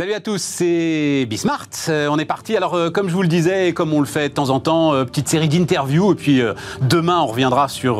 Salut à tous, c'est Bismart. Euh, on est parti. Alors, euh, comme je vous le disais, comme on le fait de temps en temps, euh, petite série d'interviews. Et puis, demain, on reviendra sur,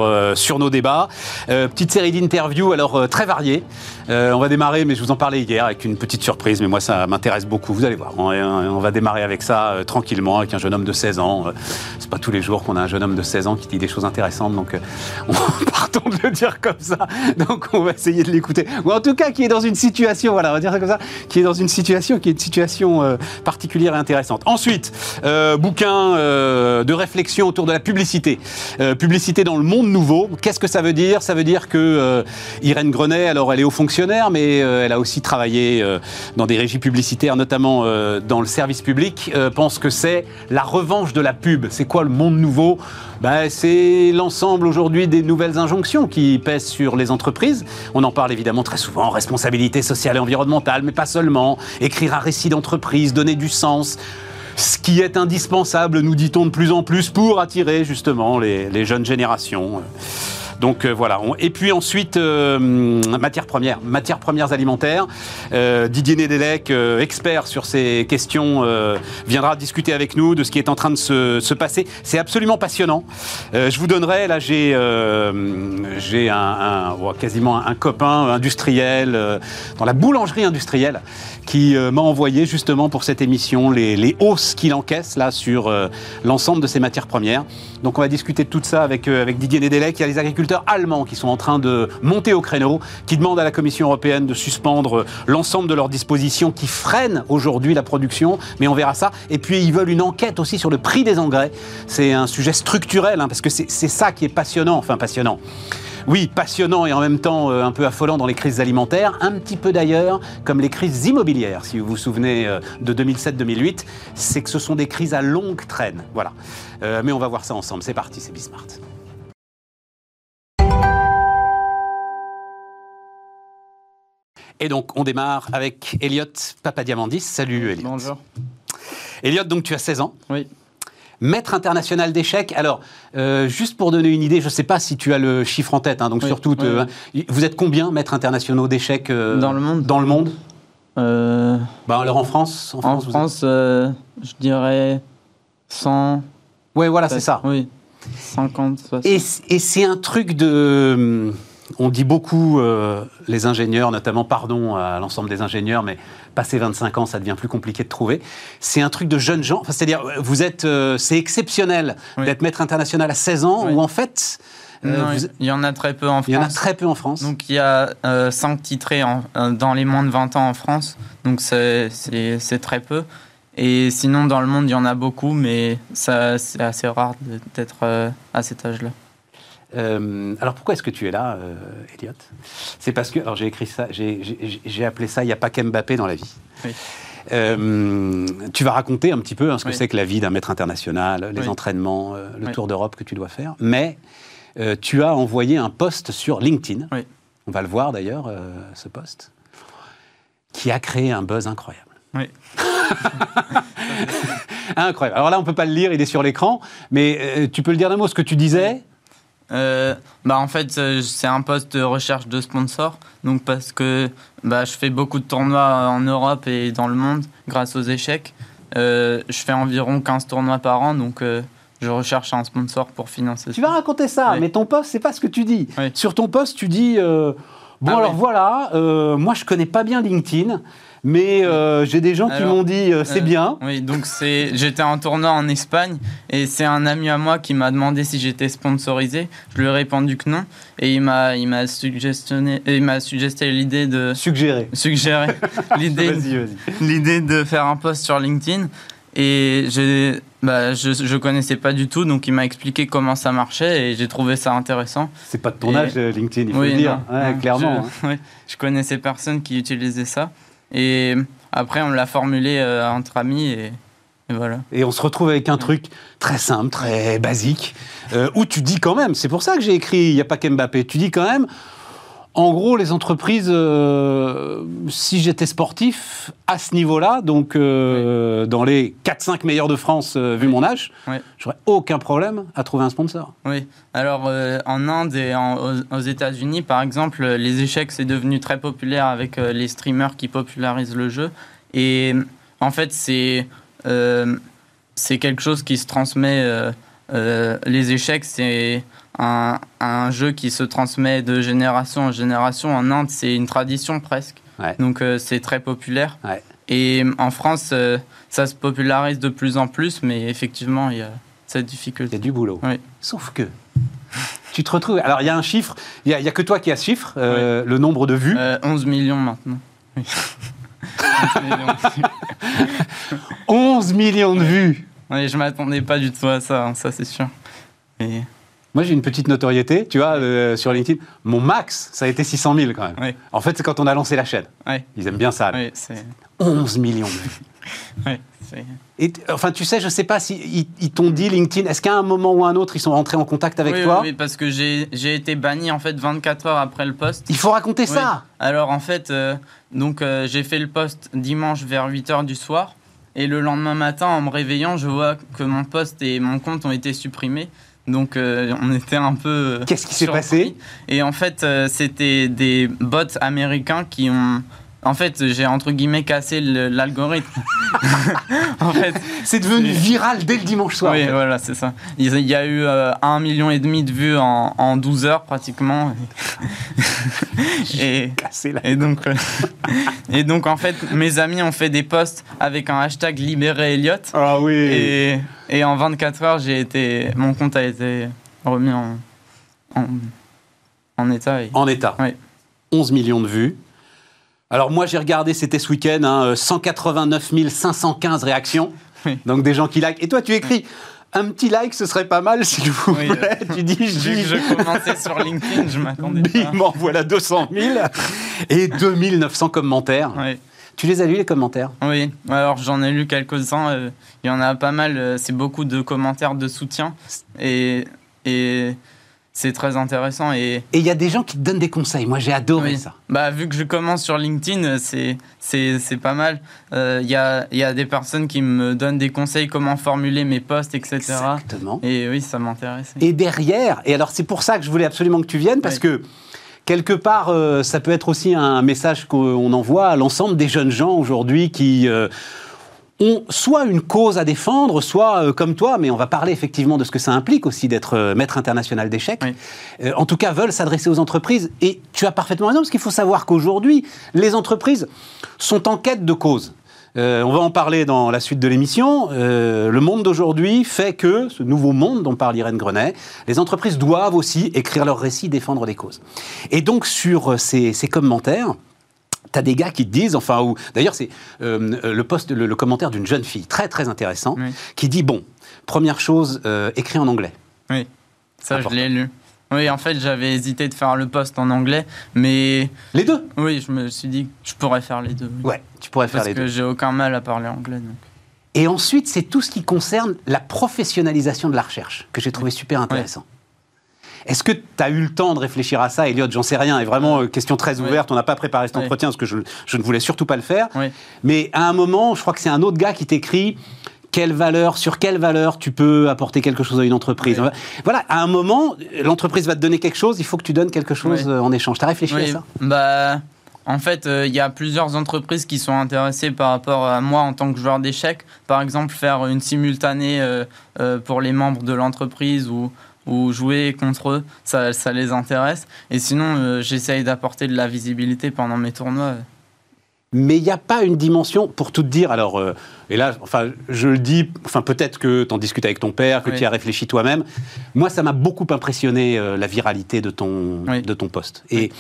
nos débats. Petite série d'interviews, alors très variées. Euh, on va démarrer, mais je vous en parlais hier, avec une petite surprise. Mais moi, ça m'intéresse beaucoup. Vous allez voir. On, va démarrer avec ça tranquillement, avec un jeune homme de 16 ans. C'est pas tous les jours qu'on a un jeune homme de 16 ans qui dit des choses intéressantes. Donc, on partons de le dire comme ça. Donc, on va essayer de l'écouter. Ou en tout cas, qui est dans une situation, voilà, on va dire ça comme ça, qui est dans une situation qui est une situation euh, particulière et intéressante. Ensuite, euh, bouquin euh, de réflexion autour de la publicité. Publicité dans le monde nouveau. Qu'est-ce que ça veut dire? Ça veut dire que Irène Grenet, alors elle est haut fonctionnaire, mais elle a aussi travaillé dans des régies publicitaires, notamment dans le service public, pense que c'est la revanche de la pub. C'est quoi le monde nouveau? Ben, C'est l'ensemble aujourd'hui des nouvelles injonctions qui pèsent sur les entreprises. On en parle évidemment très souvent, responsabilité sociale et environnementale, mais pas seulement. Écrire un récit d'entreprise, donner du sens. Ce qui est indispensable, nous dit-on de plus en plus, pour attirer justement les, jeunes générations. Donc euh, voilà. Et puis ensuite, euh, matières premières, matières premières alimentaires. Euh, Didier Nédélec, euh, expert sur ces questions, viendra discuter avec nous de ce qui est en train de se, se passer. C'est absolument passionnant. Je vous donnerai, là j'ai j'ai un, quasiment un, copain industriel dans la boulangerie industrielle qui m'a envoyé justement pour cette émission les, hausses qu'il encaisse là sur l'ensemble de ces matières premières. Donc on va discuter de tout ça avec, avec Didier Nedelec. Il y a les agriculteurs allemands qui sont en train de monter au créneau, qui demandent à la Commission européenne de suspendre euh, l'ensemble de leurs dispositions qui freinent aujourd'hui la production, mais on verra ça. Et puis ils veulent une enquête aussi sur le prix des engrais. C'est un sujet structurel, hein, parce que c'est ça qui est passionnant, enfin passionnant. Oui, passionnant et en même temps euh, un peu affolant dans les crises alimentaires, un petit peu d'ailleurs comme les crises immobilières, si vous vous souvenez euh, de 2007-2008, c'est que ce sont des crises à longue traîne. Voilà. Mais on va voir ça ensemble. C'est parti, c'est Bismart. Et donc, on démarre avec Elliot Papadiamandis. Salut Elliot. Bonjour. Elliot, donc tu as 16 ans. Oui. Maître international d'échecs. Alors, euh, juste pour donner une idée, je ne sais pas si tu as le chiffre en tête, hein, donc Oui, surtout, oui, hein, vous êtes combien maîtres internationaux d'échecs euh, Dans le monde Dans le monde Euh, bah, Alors en France en France, je dirais 100. Ouais, voilà, c'est ça. Oui. 50, 60. Et, c'est un truc de. On dit beaucoup, euh, les ingénieurs, notamment, pardon à l'ensemble des ingénieurs, mais passé 25 ans, ça devient plus compliqué de trouver. C'est un truc de jeunes gens. Enfin, c'est-à-dire, vous êtes. euh, c'est exceptionnel Oui. d'être maître international à 16 ans, Oui. ou en fait. euh, Non, vous- il y en a très peu en France. il y en a très peu en France. Donc il y a 5 titrés en- euh, dans les moins de 20 ans en France. Donc c'est- très peu. Et sinon, dans le monde, il y en a beaucoup, mais ça, c'est assez rare d'être euh, à cet âge-là. Euh, alors pourquoi est-ce que tu es là, euh, Elliot? C'est parce que, alors j'ai écrit ça, j'ai- appelé ça, il n'y a pas qu'Mbappé dans la vie. Oui. Euh, tu vas raconter un petit peu hein, ce que Oui. c'est que la vie d'un maître international, les Oui. entraînements, euh, le tour d'Europe que tu dois faire. Mais tu as envoyé un post sur LinkedIn. Oui. On va le voir d'ailleurs, ce post, qui a créé un buzz incroyable. Oui. incroyable. Alors là, on peut pas le lire, il est sur l'écran, mais tu peux le dire d'un mot, ce que tu disais. Euh, bah en fait, euh, c'est un poste de recherche de sponsors. Donc parce que bah, je fais beaucoup de tournois en Europe et dans le monde grâce aux échecs. Euh, je fais environ 15 tournois par an, donc euh, je recherche un sponsor pour financer Tu vas raconter ça, Oui. mais ton poste, c'est pas ce que tu dis. Oui. Sur ton poste, tu dis euh, bon Ah alors oui. voilà, euh, moi je connais pas bien LinkedIn, mais euh, j'ai des gens qui m'ont dit euh, c'est Euh, bien. Oui, donc c'est j'étais en tournoi en Espagne et c'est un ami à moi qui m'a demandé si j'étais sponsorisé. Je lui ai répondu que non et il m'a il m'a suggestionné il m'a suggéré l'idée de Suggéré. suggérer l'idée Vas-y, vas-y. l'idée de faire un post sur LinkedIn et j'ai bah, je je connaissais pas du tout donc il m'a expliqué comment ça marchait et j'ai trouvé ça intéressant. C'est pas de ton Et- âge, euh, LinkedIn, il faut Oui, le dire. non, Ouais, non, clairement. Je, hein. oui, je connaissais personne qui utilisait ça et après on l'a formulé euh, entre amis et, et voilà. Et on se retrouve avec un truc très simple, très basique, euh, où tu dis quand même, c'est pour ça que j'ai écrit Il n'y a pas qu'Mbappé, tu dis quand même, en gros, les entreprises, euh, si j'étais sportif à ce niveau-là, donc euh, dans les 4-5 meilleurs de France, euh, vu mon âge, Oui. j'aurais aucun problème à trouver un sponsor. Oui, alors en Inde et en- aux, aux États-Unis, par exemple, les échecs, c'est devenu très populaire avec les streamers qui popularisent le jeu. Et en fait, c'est c'est quelque chose qui se transmet. les échecs, c'est un, un jeu qui se transmet de génération en génération. En Inde, c'est une tradition presque. Ouais. Donc, euh, c'est très populaire. Ouais. Et en France, euh, ça se popularise de plus en plus, mais effectivement, il y a cette Il y difficulté. a du boulot. Oui. Sauf que tu te retrouves. Alors, il y a un chiffre, il n'y a, que toi qui as ce chiffre, euh, le nombre de vues? Euh, 11 millions maintenant. Oui. 11 millions. 11 millions de vues Oui, je m'attendais pas du tout à ça, hein, ça c'est sûr. Et Moi, j'ai une petite notoriété, tu vois, euh, sur LinkedIn. Mon max, ça a été 600 000 quand même. Oui. En fait, c'est quand on a lancé la chaîne. Ils aiment bien ça. c'est, 11 millions de vues. Et enfin, tu sais, je sais pas si ils, ils t'ont dit LinkedIn. Est-ce qu'à un moment ou un autre, ils sont rentrés en contact avec oui, toi oui, oui, parce que j'ai, j'ai été banni en fait 24 heures après le post. Il faut raconter Oui. ça. Alors en fait, euh, donc euh, j'ai fait le post dimanche vers 8h du soir. Et le lendemain matin, en me réveillant, je vois que mon post et mon compte ont été supprimés. Donc euh, on était un peu. euh, Qu'est-ce qui s'est passé? Et en fait, euh, c'était des bots américains qui ont. En fait, j'ai entre guillemets cassé l'algorithme. en fait, C'est devenu viral dès le dimanche soir. oui, en fait. voilà, c'est ça. Il y a eu euh, un million et demi de vues en, en 12 heures pratiquement. et, Cassé la- et donc, euh, et donc, en fait, mes amis ont fait des posts avec un hashtag libéré Elliot. Ah oui. Et, et en 24 heures, j'ai été, mon compte a été remis en, en, en état. et- En état. Oui. 11 millions de vues. Alors moi j'ai regardé, c'était ce week-end, hein, euh, 189 515 réactions. Oui. Donc des gens qui like. Et toi tu écris un petit like, ce serait pas mal s'il vous Oui, plaît. tu dis, je je commençais sur LinkedIn, je m'attendais pas. bim, voilà 200 000 et 2900 commentaires. Tu les as lus les commentaires? Oui, alors j'en ai lu quelques-uns. euh, Il y en a pas mal. euh, c'est beaucoup de commentaires de soutien. Et, et c'est très intéressant. Et Et il y a des gens qui te donnent des conseils. Moi j'ai adoré oui. ça. Bah, vu que je commence sur LinkedIn, euh, c'est, pas mal. Euh, Il y, a, y a des personnes qui me donnent des conseils, comment formuler mes posts, etc. Exactement. Et oui, ça m'intéresse. Et derrière, et alors c'est pour ça que je voulais absolument que tu viennes, parce Oui. que quelque part, euh, ça peut être aussi un message qu'on envoie à l'ensemble des jeunes gens aujourd'hui qui euh, ont soit une cause à défendre, soit euh, comme toi, mais on va parler effectivement de ce que ça implique aussi d'être euh, maître international d'échecs, Oui. Euh, en tout cas veulent s'adresser aux entreprises. Et tu as parfaitement raison, parce qu'il faut savoir qu'aujourd'hui, les entreprises sont en quête de cause. Euh, on va en parler dans la suite de l'émission. Euh, le monde d'aujourd'hui fait que, ce nouveau monde dont parle Irène Grenet, les entreprises doivent aussi écrire leurs récits, défendre des causes. Et donc, sur ces, ces commentaires, T'as des gars qui te disent, enfin, ou d'ailleurs c'est euh, le post, le, le commentaire d'une jeune fille très très intéressant, Oui. qui dit bon, première chose, euh, écrit en anglais. Oui, ça, Important. je l'ai lu. Oui, en fait, j'avais hésité de faire le post en anglais, mais Les deux? oui, je me suis dit que je pourrais faire les deux. oui. Ouais, tu pourrais faire Parce les que deux. j'ai aucun mal à parler anglais. Donc. Et ensuite, c'est tout ce qui concerne la professionnalisation de la recherche, que j'ai trouvé super intéressant. Est-ce que tu as eu le temps de réfléchir à ça, Elliot J'en sais rien. Et vraiment, euh, question très Oui. ouverte. On n'a pas préparé cet Oui. entretien parce que je, je ne voulais surtout pas le faire. Oui. Mais à un moment, je crois que c'est un autre gars qui t'écrit quelle valeur, sur quelle valeur tu peux apporter quelque chose à une entreprise? Oui. Voilà, à un moment, l'entreprise va te donner quelque chose, il faut que tu donnes quelque chose Oui. euh, en échange. Tu as réfléchi à ça? Bah, en fait, euh, il y a plusieurs entreprises qui sont intéressées par rapport à moi en tant que joueur d'échecs. Par exemple, faire une simultanée euh, euh, pour les membres de l'entreprise ou, ou jouer contre eux, ça, les intéresse. Et sinon, j'essaye d'apporter de la visibilité pendant mes tournois. Mais il n'y a pas une dimension, pour tout dire, alors, euh, et là, enfin, je le dis, enfin, peut-être que tu en discutes avec ton père, que Oui. tu y as réfléchi toi-même. Moi, ça m'a beaucoup impressionné, euh, la viralité de ton, Oui. de ton poste. Et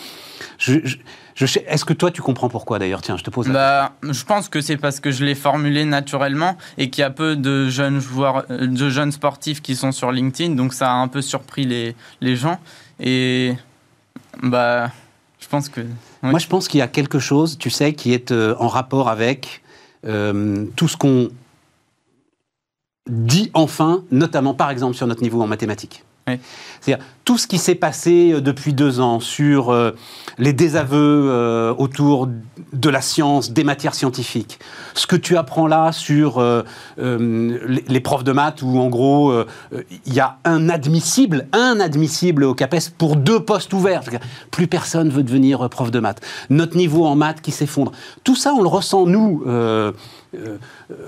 je, je- est-ce que toi, tu comprends pourquoi d'ailleurs? Tiens, je te pose la Bah, je pense que c'est parce que je l'ai formulé naturellement et qu'il y a peu de jeunes joueurs, euh, de jeunes sportifs qui sont sur LinkedIn, donc ça a un peu surpris les, les gens. Et bah, Moi, je pense qu'il y a quelque chose, tu sais, qui est euh, en rapport avec euh, tout ce qu'on dit enfin, notamment par exemple sur notre niveau en mathématiques. Tout ce qui s'est passé euh, depuis deux ans sur euh, les désaveux euh, autour de la science, des matières scientifiques, ce que tu apprends là sur les, les, profs de maths où en gros il y a un admissible, un admissible au CAPES pour deux postes ouverts. Plus personne veut devenir prof de maths. Notre niveau en maths qui s'effondre. Tout ça, on le ressent nous.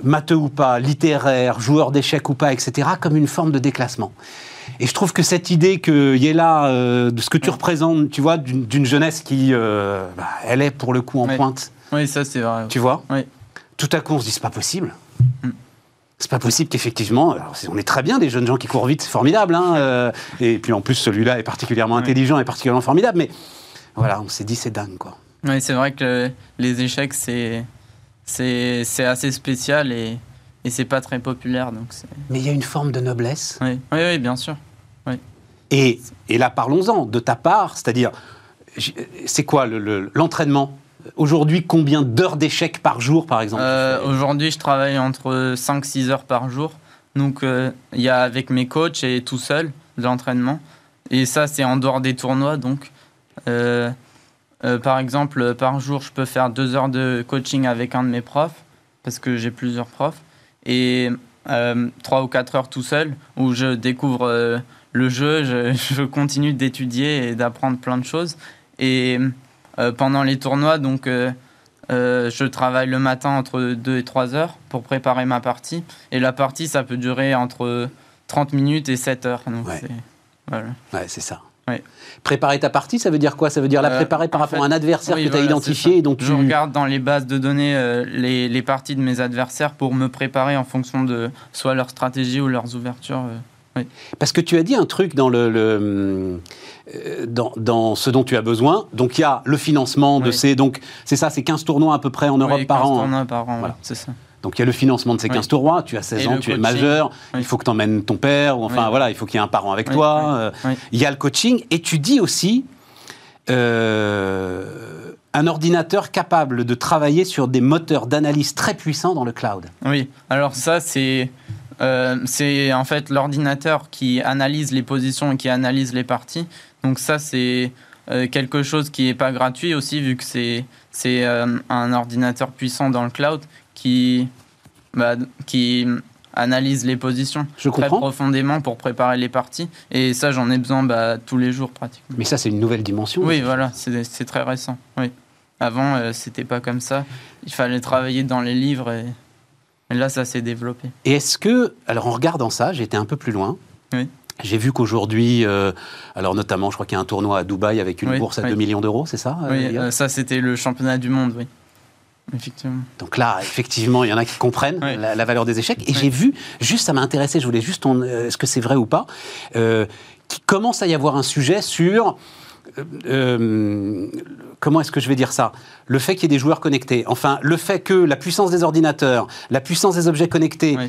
matheux ou pas, littéraire, joueur d'échecs ou pas, etc., comme une forme de déclassement. Et je trouve que cette idée qu'il y ait là, euh, de ce que tu représentes, tu vois, d'une jeunesse qui, euh, bah, elle est pour le coup en pointe. Oui, ça c'est vrai. Tu vois Oui. Tout à coup, on se dit, c'est pas possible. Mm. C'est pas possible qu'effectivement, on est très bien des jeunes gens qui courent vite, c'est formidable. Hein, euh, et puis en plus, celui-là est particulièrement intelligent et particulièrement formidable. Mais voilà, on s'est dit, c'est dingue, quoi. Oui, c'est vrai que les échecs, c'est c'est assez spécial et et c'est pas très populaire. Donc Mais il y a une forme de noblesse. Oui, oui, oui bien sûr. Oui. Et, et là, parlons-en de ta part, c'est-à-dire, c'est quoi l'entraînement? Aujourd'hui, combien d'heures d'échecs par jour, par exemple euh, Aujourd'hui, je travaille entre 5-6 heures par jour. Donc, euh, il y a avec mes coachs et tout seul de l'entraînement. Et ça, c'est en dehors des tournois. Donc, euh, par exemple, par jour, je peux faire 2 heures de coaching avec un de mes profs, parce que j'ai plusieurs profs et euh, 3 ou 4 heures tout seul où je découvre euh, le jeu, je, je continue d'étudier et d'apprendre plein de choses. Et euh, pendant les tournois, donc, euh, je travaille le matin entre 2 et 3 heures pour préparer ma partie. Et la partie, ça peut durer entre 30 minutes et 7 heures. Donc ouais. Voilà. ouais, c'est Préparer ta partie, ça veut dire quoi? Ça veut dire la préparer par rapport à un adversaire que tu as identifié donc Je regarde dans les bases de données les, les, parties de mes adversaires pour me préparer en fonction de soit leur stratégie ou leurs ouvertures. Oui. Parce que tu as dit un truc dans, le, le dans, dans, ce dont tu as besoin. Donc il y a le financement de oui. ces. Donc c'est ça, c'est 15 tournois à peu près en Europe oui, par an. 15 tournois par an, voilà. c'est ça. Donc il y a le financement de ces 15 oui. tournois, tu as 16 Et ans, tu coaching. es majeur, oui. il faut que tu emmènes ton père, ou enfin voilà, il faut qu'il y ait un parent avec toi. Euh, il y a le coaching, et tu dis aussi euh, un ordinateur capable de travailler sur des moteurs d'analyse très puissants dans le cloud. Oui, alors ça c'est... Euh, c'est en fait l'ordinateur qui analyse les positions et qui analyse les parties. Donc ça c'est euh, quelque chose qui n'est pas gratuit aussi vu que c'est c'est euh, un ordinateur puissant dans le cloud qui, bah, qui analyse les positions Je très comprends. profondément pour préparer les parties. Et ça, j'en ai besoin bah, tous les jours pratiquement. Mais ça, c'est une nouvelle dimension. Oui, voilà, c'est très récent. Oui. Avant, euh, c'était pas comme ça. Il fallait travailler dans les livres et, et là, ça s'est développé. Et est-ce que, alors en regardant ça, été un peu plus loin. Oui. J'ai vu qu'aujourd'hui, euh, alors notamment, je crois qu'il y a un tournoi à Dubaï avec une Oui, bourse à oui. 2 millions d'euros, c'est ça Oui, euh, euh, ça, c'était le championnat du monde, oui. Effectivement. Donc là, effectivement, il y en a qui comprennent Oui. la, la valeur des échecs. Et Oui. j'ai vu, juste ça m'a intéressé, je voulais juste, euh, est-ce que c'est vrai ou pas, euh, qu'il commence à y avoir un sujet sur... euh, euh, comment est-ce que je vais dire ça Le fait qu'il y ait des joueurs connectés. Enfin, le fait que la puissance des ordinateurs, la puissance des objets connectés, Oui.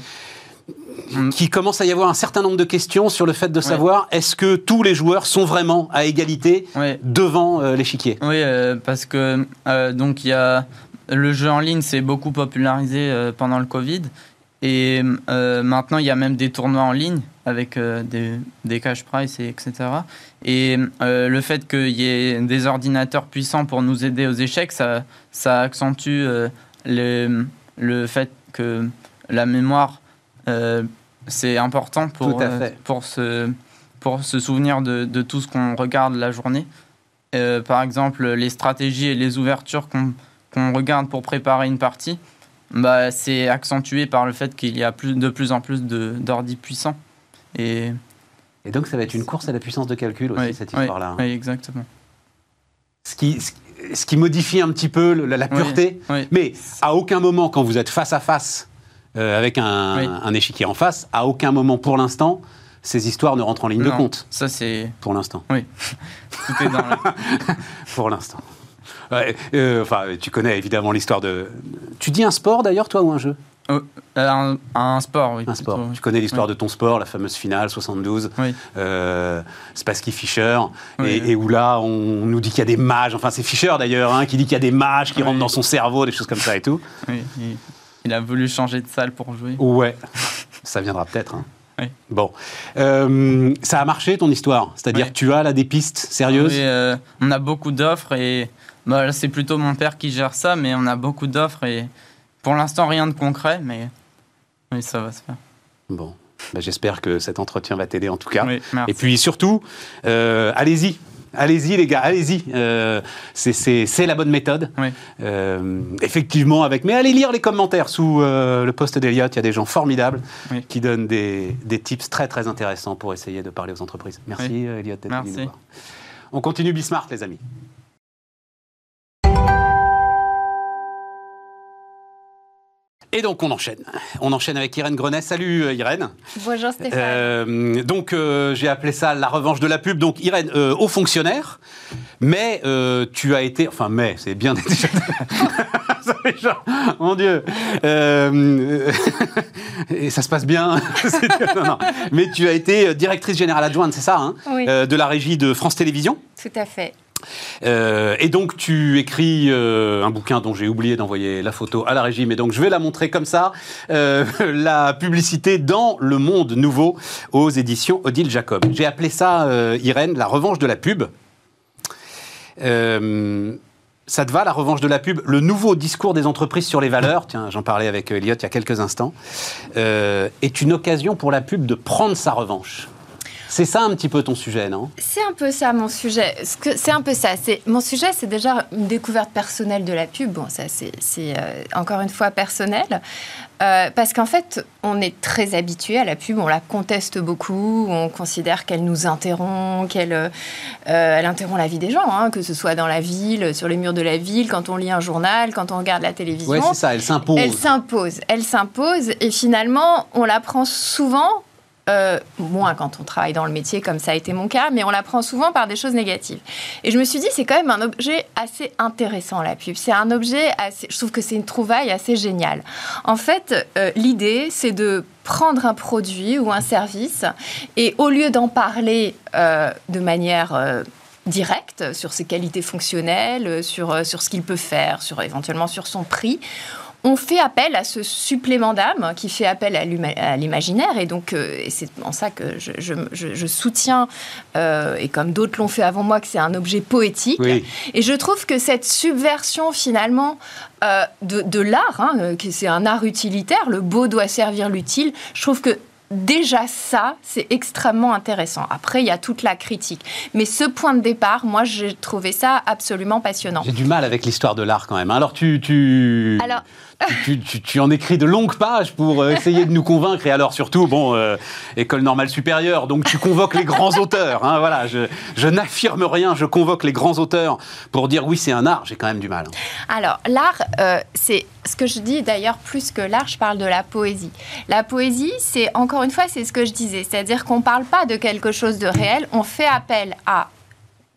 qui commence à y avoir un certain nombre de questions sur le fait de savoir est-ce que tous les joueurs sont vraiment à égalité Oui. devant euh, l'échiquier? Oui, euh, parce que donc il y a le jeu en ligne s'est beaucoup popularisé euh, pendant le Covid et euh, maintenant il y a même des tournois en ligne avec euh, des, des cash price et etc. Et euh, le fait qu'il y ait des ordinateurs puissants pour nous aider aux échecs, ça, ça accentue le, le fait que la mémoire c'est important pour, pour, se, pour se souvenir de, de tout ce qu'on regarde la journée. Par exemple, les stratégies et les ouvertures qu'on qu'on regarde pour préparer une partie, bah, c'est accentué par le fait qu'il y a plus, de plus en plus d'ordi puissants. Et Et donc ça va être une course à la puissance de calcul aussi, oui, cette oui, histoire-là. hein. oui, exactement. Ce, qui, ce, ce qui modifie un petit peu le- la, la Oui, pureté. oui. Mais à aucun moment, quand vous êtes face à face euh, avec un, Oui. un échiquier en face, à aucun moment pour l'instant, ces histoires ne rentrent en ligne de compte. Ça, c'est. Pour l'instant. Tout est dans la- Pour l'instant. Euh, enfin, tu connais évidemment l'histoire de. Tu dis un sport d'ailleurs, toi, ou un jeu? Oh, un, un sport, oui. Un sport. plutôt, oui. Tu connais l'histoire Oui. de ton sport, la fameuse finale 72, Oui. euh, Spassky Fischer, et, où là, on nous dit qu'il y a des mages, enfin c'est Fischer d'ailleurs, hein, qui dit qu'il y a des mages qui rentrent dans son cerveau, des choses comme ça et tout. oui, il, il a voulu changer de salle pour jouer. Ouais, ça viendra peut-être. hein. Oui. Bon. Euh, ça a marché ton histoire? C'est-à-dire Oui. tu as là des pistes sérieuses? Oui, euh, on a beaucoup d'offres et bah, là, c'est plutôt mon père qui gère ça, mais on a beaucoup d'offres et pour l'instant rien de concret, mais oui, ça va se faire. Bon. Bah, J'espère que cet entretien va t'aider en tout cas. Oui. Et puis surtout, euh, allez-y. Allez-y les gars, allez-y. Euh, c'est- la bonne méthode. Oui. Euh, effectivement, avec. Mais allez lire les commentaires sous euh, le post d'Eliott. Il y a des gens formidables Oui. qui donnent des, des tips très très intéressants pour essayer de parler aux entreprises. Merci Oui. Eliott d'être venu nous voir. On continue Bismart, les amis. Et donc on enchaîne. On enchaîne avec Irène Grenet. Salut euh, Irène. Bonjour Stéphane. Euh, donc euh, j'ai appelé ça la revanche de la pub. Donc Irène, euh, haut fonctionnaire, mais tu as été, enfin mais c'est bien déjà. Mon Dieu. Et ça se passe bien. C'est- non, non. Mais tu as été directrice générale adjointe, c'est ça, hein, Oui. de la régie de France Télévisions? Tout à fait. Euh, et donc tu écris euh, un bouquin dont j'ai oublié d'envoyer la photo à la régie, mais donc je vais la montrer comme ça, euh, la publicité dans le monde nouveau aux éditions Odile Jacob. J'ai appelé ça, Irène, la revanche de la pub. Ça te va, la revanche de la pub? Le nouveau discours des entreprises sur les valeurs, tiens, j'en parlais avec Elliot il y a quelques instants, est une occasion pour la pub de prendre sa revanche. C'est ça un petit peu ton sujet, non? C'est un peu ça mon sujet. C'est un peu ça. Mon sujet, c'est déjà une découverte personnelle de la pub. Bon, ça c'est euh, encore une fois personnel, Euh, parce qu'en fait, on est très habitué à la pub. On la conteste beaucoup. On considère qu'elle nous interrompt, qu'elle euh, elle interrompt la vie des gens, hein, que ce soit dans la ville, sur les murs de la ville, quand on lit un journal, quand on regarde la télévision. Ouais, c'est ça, elle s'impose. Elle s'impose, elle s'impose, et finalement, on la prend souvent, euh, moins quand on travaille dans le métier, comme ça a été mon cas, mais on la prend souvent par des choses négatives. Et je me suis dit, c'est quand même un objet assez intéressant, la pub. C'est un objet assez, je trouve que c'est une trouvaille assez géniale. En fait, euh, l'idée, c'est de prendre un produit ou un service, et au lieu d'en parler euh, de manière... euh, directe sur ses qualités fonctionnelles, sur, sur ce qu'il peut faire, sur éventuellement sur son prix on fait appel à ce supplément d'âme qui fait appel à l'imaginaire. Et donc, euh, c'est en ça que je, je- je- je soutiens, euh, et comme d'autres l'ont fait avant moi, que c'est un objet poétique. Oui. Et je trouve que cette subversion, finalement, euh, de, de l'art, hein, que c'est un art utilitaire, le beau doit servir l'utile, je trouve que déjà ça, c'est extrêmement intéressant. Après, il y a toute la critique. Mais ce point de départ, moi, j'ai trouvé ça absolument passionnant. J'ai du mal avec l'histoire de l'art quand même. Alors tu, tu, Alors, tu, en écris de longues pages pour euh, essayer de nous convaincre et alors surtout, bon, euh, école normale supérieure, donc tu convoques les grands auteurs. hein, voilà, je, je n'affirme rien, je convoque les grands auteurs pour dire oui, c'est un art. J'ai quand même du mal. hein. Alors, l'art, euh, c'est ce que je dis d'ailleurs, plus que l'art, je parle de la poésie. La poésie, c'est encore une fois, c'est ce que je disais, c'est-à-dire qu'on ne parle pas de quelque chose de réel, on fait appel à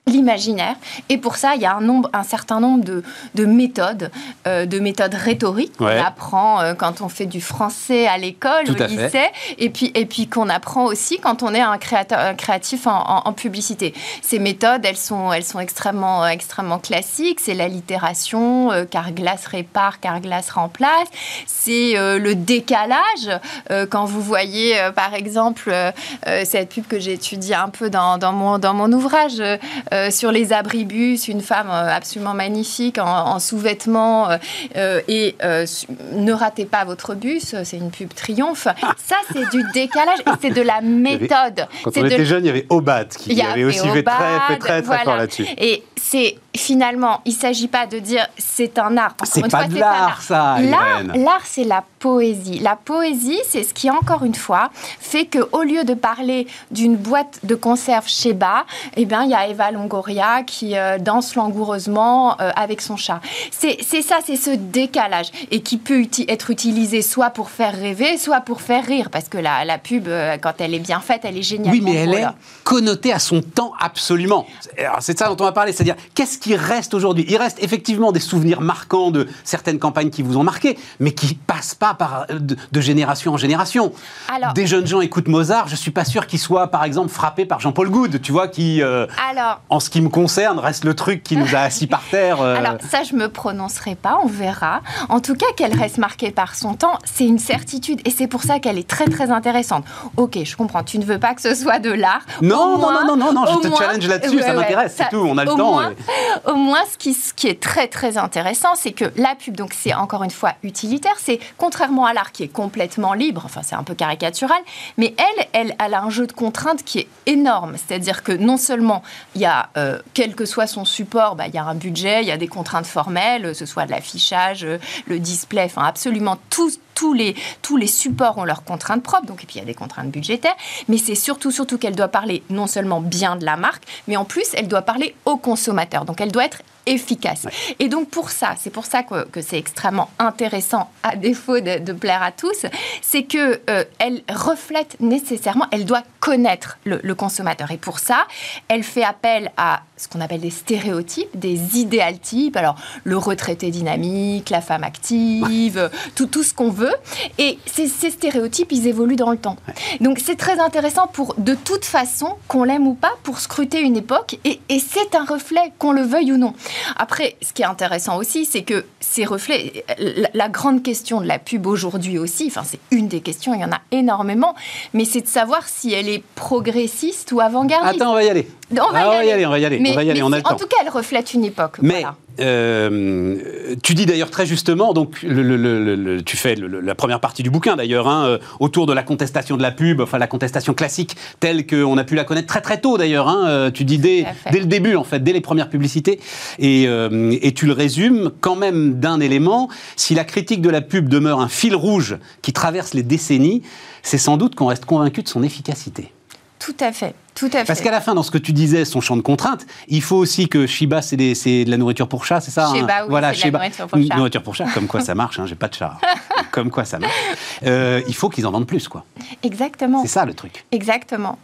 l'imaginaire. Et pour ça, il y a un, nombre, un certain nombre de, de méthodes, euh, de méthodes rhétoriques Ouais. qu'on apprend euh, quand on fait du français à l'école, au fait. lycée, et puis, et puis qu'on apprend aussi quand on est un, créateur, un créatif en, en- en publicité. Ces méthodes, elles sont, elles sont extrêmement, euh, extrêmement classiques. C'est l'allitération, euh, car glace répare, car glace remplace. C'est le décalage. Quand vous voyez, par exemple, cette pub que j'ai étudiée un peu dans, dans mon, dans mon ouvrage, euh, sur les abribus, une femme euh, absolument magnifique en, en sous-vêtements euh, et ne ratez pas votre bus, c'est une pub triomphe. Ça, c'est du décalage et c'est de la méthode. Quand on de- était jeune, il y avait Obad qui y avait aussi fait très, fait très, très voilà. fort là-dessus. Et c'est finalement, il ne s'agit pas de dire c'est un art. C'est pas fois, de l'art, art. ça, l'art, c'est la poésie. La poésie, c'est ce qui, encore une fois, fait qu'au lieu de parler d'une boîte de conserve chez Bas, eh bien, il y a Eva Longoria qui euh, danse langoureusement euh, avec son chat. C'est ça, c'est ce décalage et qui peut uti- être utilisé soit pour faire rêver, soit pour faire rire, parce que la, la pub, euh, quand elle est bien faite, elle est géniale. Oui, mais elle est connotée à son temps absolument. C'est de ça dont on va parler, c'est-à-dire qu'est-ce qui reste aujourd'hui? Il reste effectivement des souvenirs marquants de certaines campagnes qui vous ont marqué, mais qui passent pas par, de, de génération en génération. Alors- des jeunes gens écoutent Mozart, je suis pas sûr qu'ils soient, par exemple, frappés par Jean-Paul Goud, tu vois, qui, euh, Alors, en ce qui me concerne, reste le truc qui nous a assis par terre. euh, Alors ça, je me prononcerai pas, on verra. En tout cas, qu'elle reste marquée par son temps, c'est une certitude et c'est pour ça qu'elle est très très intéressante. Ok, je comprends, tu ne veux pas que ce soit de l'art. Non, non, non, non, non, je te moins- challenge là-dessus, ça ouais, m'intéresse, c'est tout, on a le au temps. moins- et- Au moins, ce qui, ce qui est très très intéressant, c'est que la pub, donc c'est encore une fois utilitaire, c'est contrairement à l'art qui est complètement libre, enfin c'est un peu caricatural, mais elle, elle, a un jeu de contraintes qui est énorme. C'est-à-dire que non seulement il y a, euh, quel que soit son support, bah, il y a un budget, il y a des contraintes formelles, ce soit de l'affichage, euh, le display, enfin absolument tous tous les, tous les supports ont leurs contraintes propres, donc et puis il y a des contraintes budgétaires, mais c'est surtout, surtout qu'elle doit parler non seulement bien de la marque, mais en plus elle doit parler au consommateur, donc elle doit être efficace. Et donc pour ça, c'est pour ça que, que c'est extrêmement intéressant, à défaut de, de plaire à tous, c'est que euh, elle reflète nécessairement, elle doit connaître le, le consommateur. Et pour ça, elle fait appel à ce qu'on appelle des stéréotypes, des idéal types. Alors le retraité dynamique, la femme active, tout, tout ce qu'on veut. Et ces, ces stéréotypes, ils évoluent dans le temps. Donc c'est très intéressant pour, de toute façon, qu'on l'aime ou pas, pour scruter une époque. Et, et c'est un reflet, qu'on le veuille ou non. Après, ce qui est intéressant aussi, c'est que ces reflets, la, la grande question de la pub aujourd'hui aussi, enfin c'est une des questions, il y en a énormément, mais c'est de savoir si elle est progressiste ou avant-gardiste. Attends, on va y aller. On va Ah, y aller. on va y aller, Mais, on va y aller, on a c'est- le temps. En tout cas, elle reflète une époque. Mais voilà. euh, tu dis d'ailleurs très justement, donc le- le- le- le- tu fais la première partie du bouquin d'ailleurs, hein, euh, autour de la contestation de la pub, enfin la contestation classique telle qu'on a pu la connaître très très tôt d'ailleurs. hein, euh, tu dis dès, le début en fait, dès les premières publicités, et, euh, et tu le résumes quand même d'un élément. Si la critique de la pub demeure un fil rouge qui traverse les décennies, c'est sans doute qu'on reste convaincu de son efficacité. Tout à fait. Tout à fait. Parce qu'à la fin, dans ce que tu disais, son champ de contraintes, il faut aussi que Shiba, c'est de la nourriture pour chat, c'est ça Shiba, hein oui, voilà, c'est de la Shiba. nourriture pour chat. Nourriture pour chat, comme quoi ça marche, hein, j'ai pas de chat. comme quoi ça marche. Euh, il faut qu'ils en vendent plus, quoi. Exactement. C'est ça le truc. Exactement.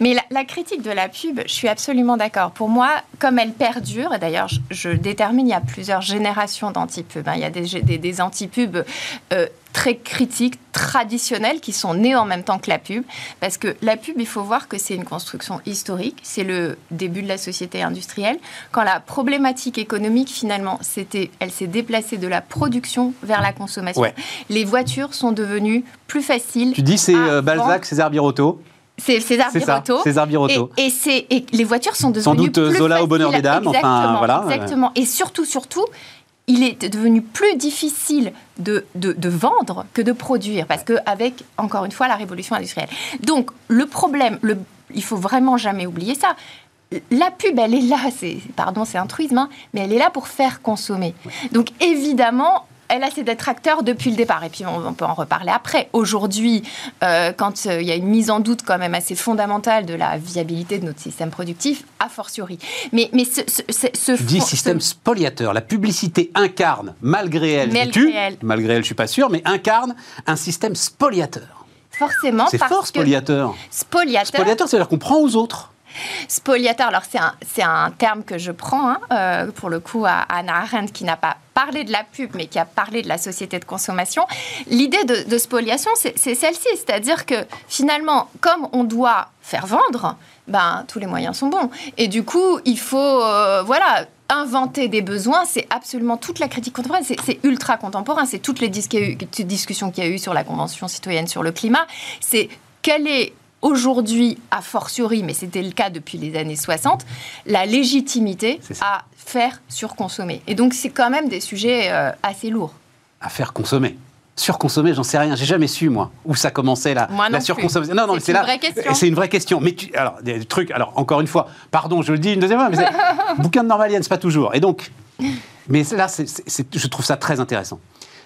Mais la, la critique de la pub, je suis absolument d'accord. Pour moi, comme elle perdure, et d'ailleurs, je, je détermine, il y a plusieurs générations d'anti-pub. hein. Il y a des, des, des anti-pubs euh, très critiques, traditionnels, qui sont nés en même temps que la pub. Parce que la pub, il faut voir que c'est une construction historique. C'est le début de la société industrielle. Quand la problématique économique, finalement, c'était, elle s'est déplacée de la production vers la consommation. Ouais. Les voitures sont devenues plus faciles. Tu dis c'est euh. Balzac, César Birotteau. C'est César Birotteau. César Birotteau. Et, et c'est- et les voitures sont devenues Sans doute, euh, plus Zola au bonheur des dames, enfin, voilà. Exactement. Et surtout, surtout, il est devenu plus difficile de, de, de vendre que de produire, parce qu'avec, encore une fois, la révolution industrielle. Donc, le problème, le, il faut vraiment jamais oublier ça. La pub, elle est là, c'est, pardon, c'est un truisme, hein, mais elle est là pour faire consommer. Donc, évidemment, elle a ses détracteurs depuis le départ. Et puis, on, on peut en reparler après. Aujourd'hui, euh, quand euh, il y a une mise en doute quand même assez fondamentale de la viabilité de notre système productif, a fortiori. Mais, mais ce, ce, ce- ce Tu dis fond- système spoliateur. La publicité incarne, malgré elle, Malgré dis-tu, elle. malgré elle, je suis pas sûr, mais incarne un système spoliateur. forcément, C'est fort, spoliateur. spoliateur, Spoliateur, c'est-à-dire qu'on prend aux autres. Spoliateur, alors c'est un, un terme que je prends, hein, euh, pour le coup, à Anna Arendt, qui n'a pas parlé de la pub, mais qui a parlé de la société de consommation. L'idée de, spoliation, c'est celle-ci, c'est-à-dire que finalement, comme on doit faire vendre, ben, tous les moyens sont bons. Et du coup, il faut, euh, voilà, inventer des besoins, c'est absolument toute la critique contemporaine, c'est- ultra contemporain, c'est toutes les discussions qu'il y a eu sur la Convention citoyenne sur le climat, c'est quelle est aujourd'hui, a fortiori, mais c'était le cas depuis les années 60, la légitimité à faire surconsommer. Et donc, c'est quand même des sujets euh, assez lourds. à faire consommer. Surconsommer, j'en sais rien. J'ai jamais su moi où ça commençait la, Moi non la surconsommation. Non, non, C'est une là. vraie question. C'est une vraie question. Mais tu, alors des trucs. Alors encore une fois, pardon, je le dis une deuxième fois, mais c'est bouquin de Normalienne, c'est pas toujours. Et donc, mais là, je trouve ça très intéressant.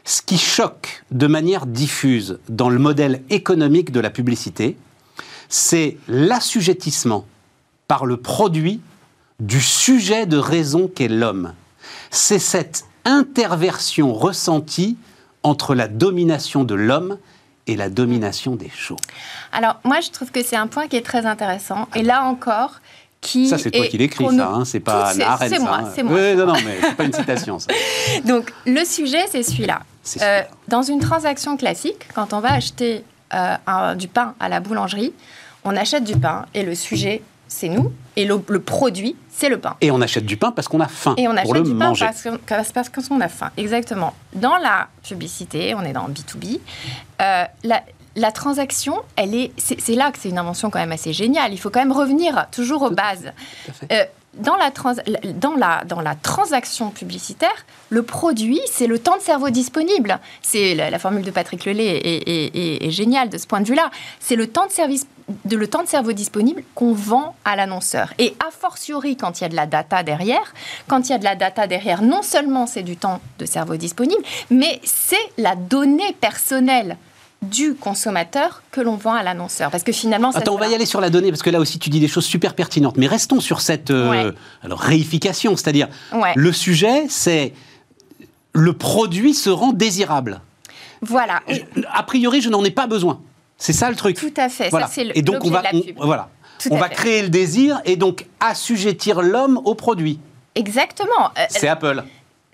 Ce qui choque de manière diffuse dans le modèle économique de la publicité, c'est l'assujettissement par le produit du sujet de raison qu'est l'homme. C'est cette interversion ressentie entre la domination de l'homme et la domination des choses. Alors, moi, je trouve que c'est un point qui est très intéressant. Et là encore, qui ça, c'est toi qui l'écris, ça, hein, c'est pas Anna Arendt, c'est moi, hein. c'est moi. Oui, non, non, mais c'est pas une citation, ça. Donc, le sujet, c'est celui-là. Euh, dans une transaction classique, quand on va acheter un- du pain à la boulangerie, on achète du pain et le sujet, c'est nous, et le, le produit, c'est le pain. Et on achète du pain parce qu'on a faim Et on pour achète le du pain manger. parce qu'on a faim. Exactement. Dans la publicité, on est dans B2B, euh, la, la transaction, elle est, c'est c'est là que c'est une invention quand même assez géniale. Il faut quand même revenir toujours aux bases. Tout à fait. Euh, dans la, dans, la, dans la transaction publicitaire, le produit, c'est le temps de cerveau disponible. C'est la, formule de Patrick Lelay est- est géniale de ce point de vue-là. C'est le temps de service de le temps de cerveau disponible qu'on vend à l'annonceur. Et a fortiori, quand il y a de la data derrière, quand il y a de la data derrière, non seulement c'est du temps de cerveau disponible, mais c'est la donnée personnelle du consommateur que l'on vend à l'annonceur. Parce que finalement, Attends, on va y aller sur la donnée parce que là aussi tu dis des choses super pertinentes. Mais restons sur cette euh, Ouais. alors réification, c'est-à-dire Ouais. le sujet, c'est le produit se rend désirable. Voilà. Je- a priori, je n'en ai pas besoin. C'est ça le truc. Tout à fait. Voilà. Ça, c'est le- et donc on va, on- voilà, Tout on va fait. créer le désir et donc assujettir l'homme au produit. Exactement. Euh, C'est Apple.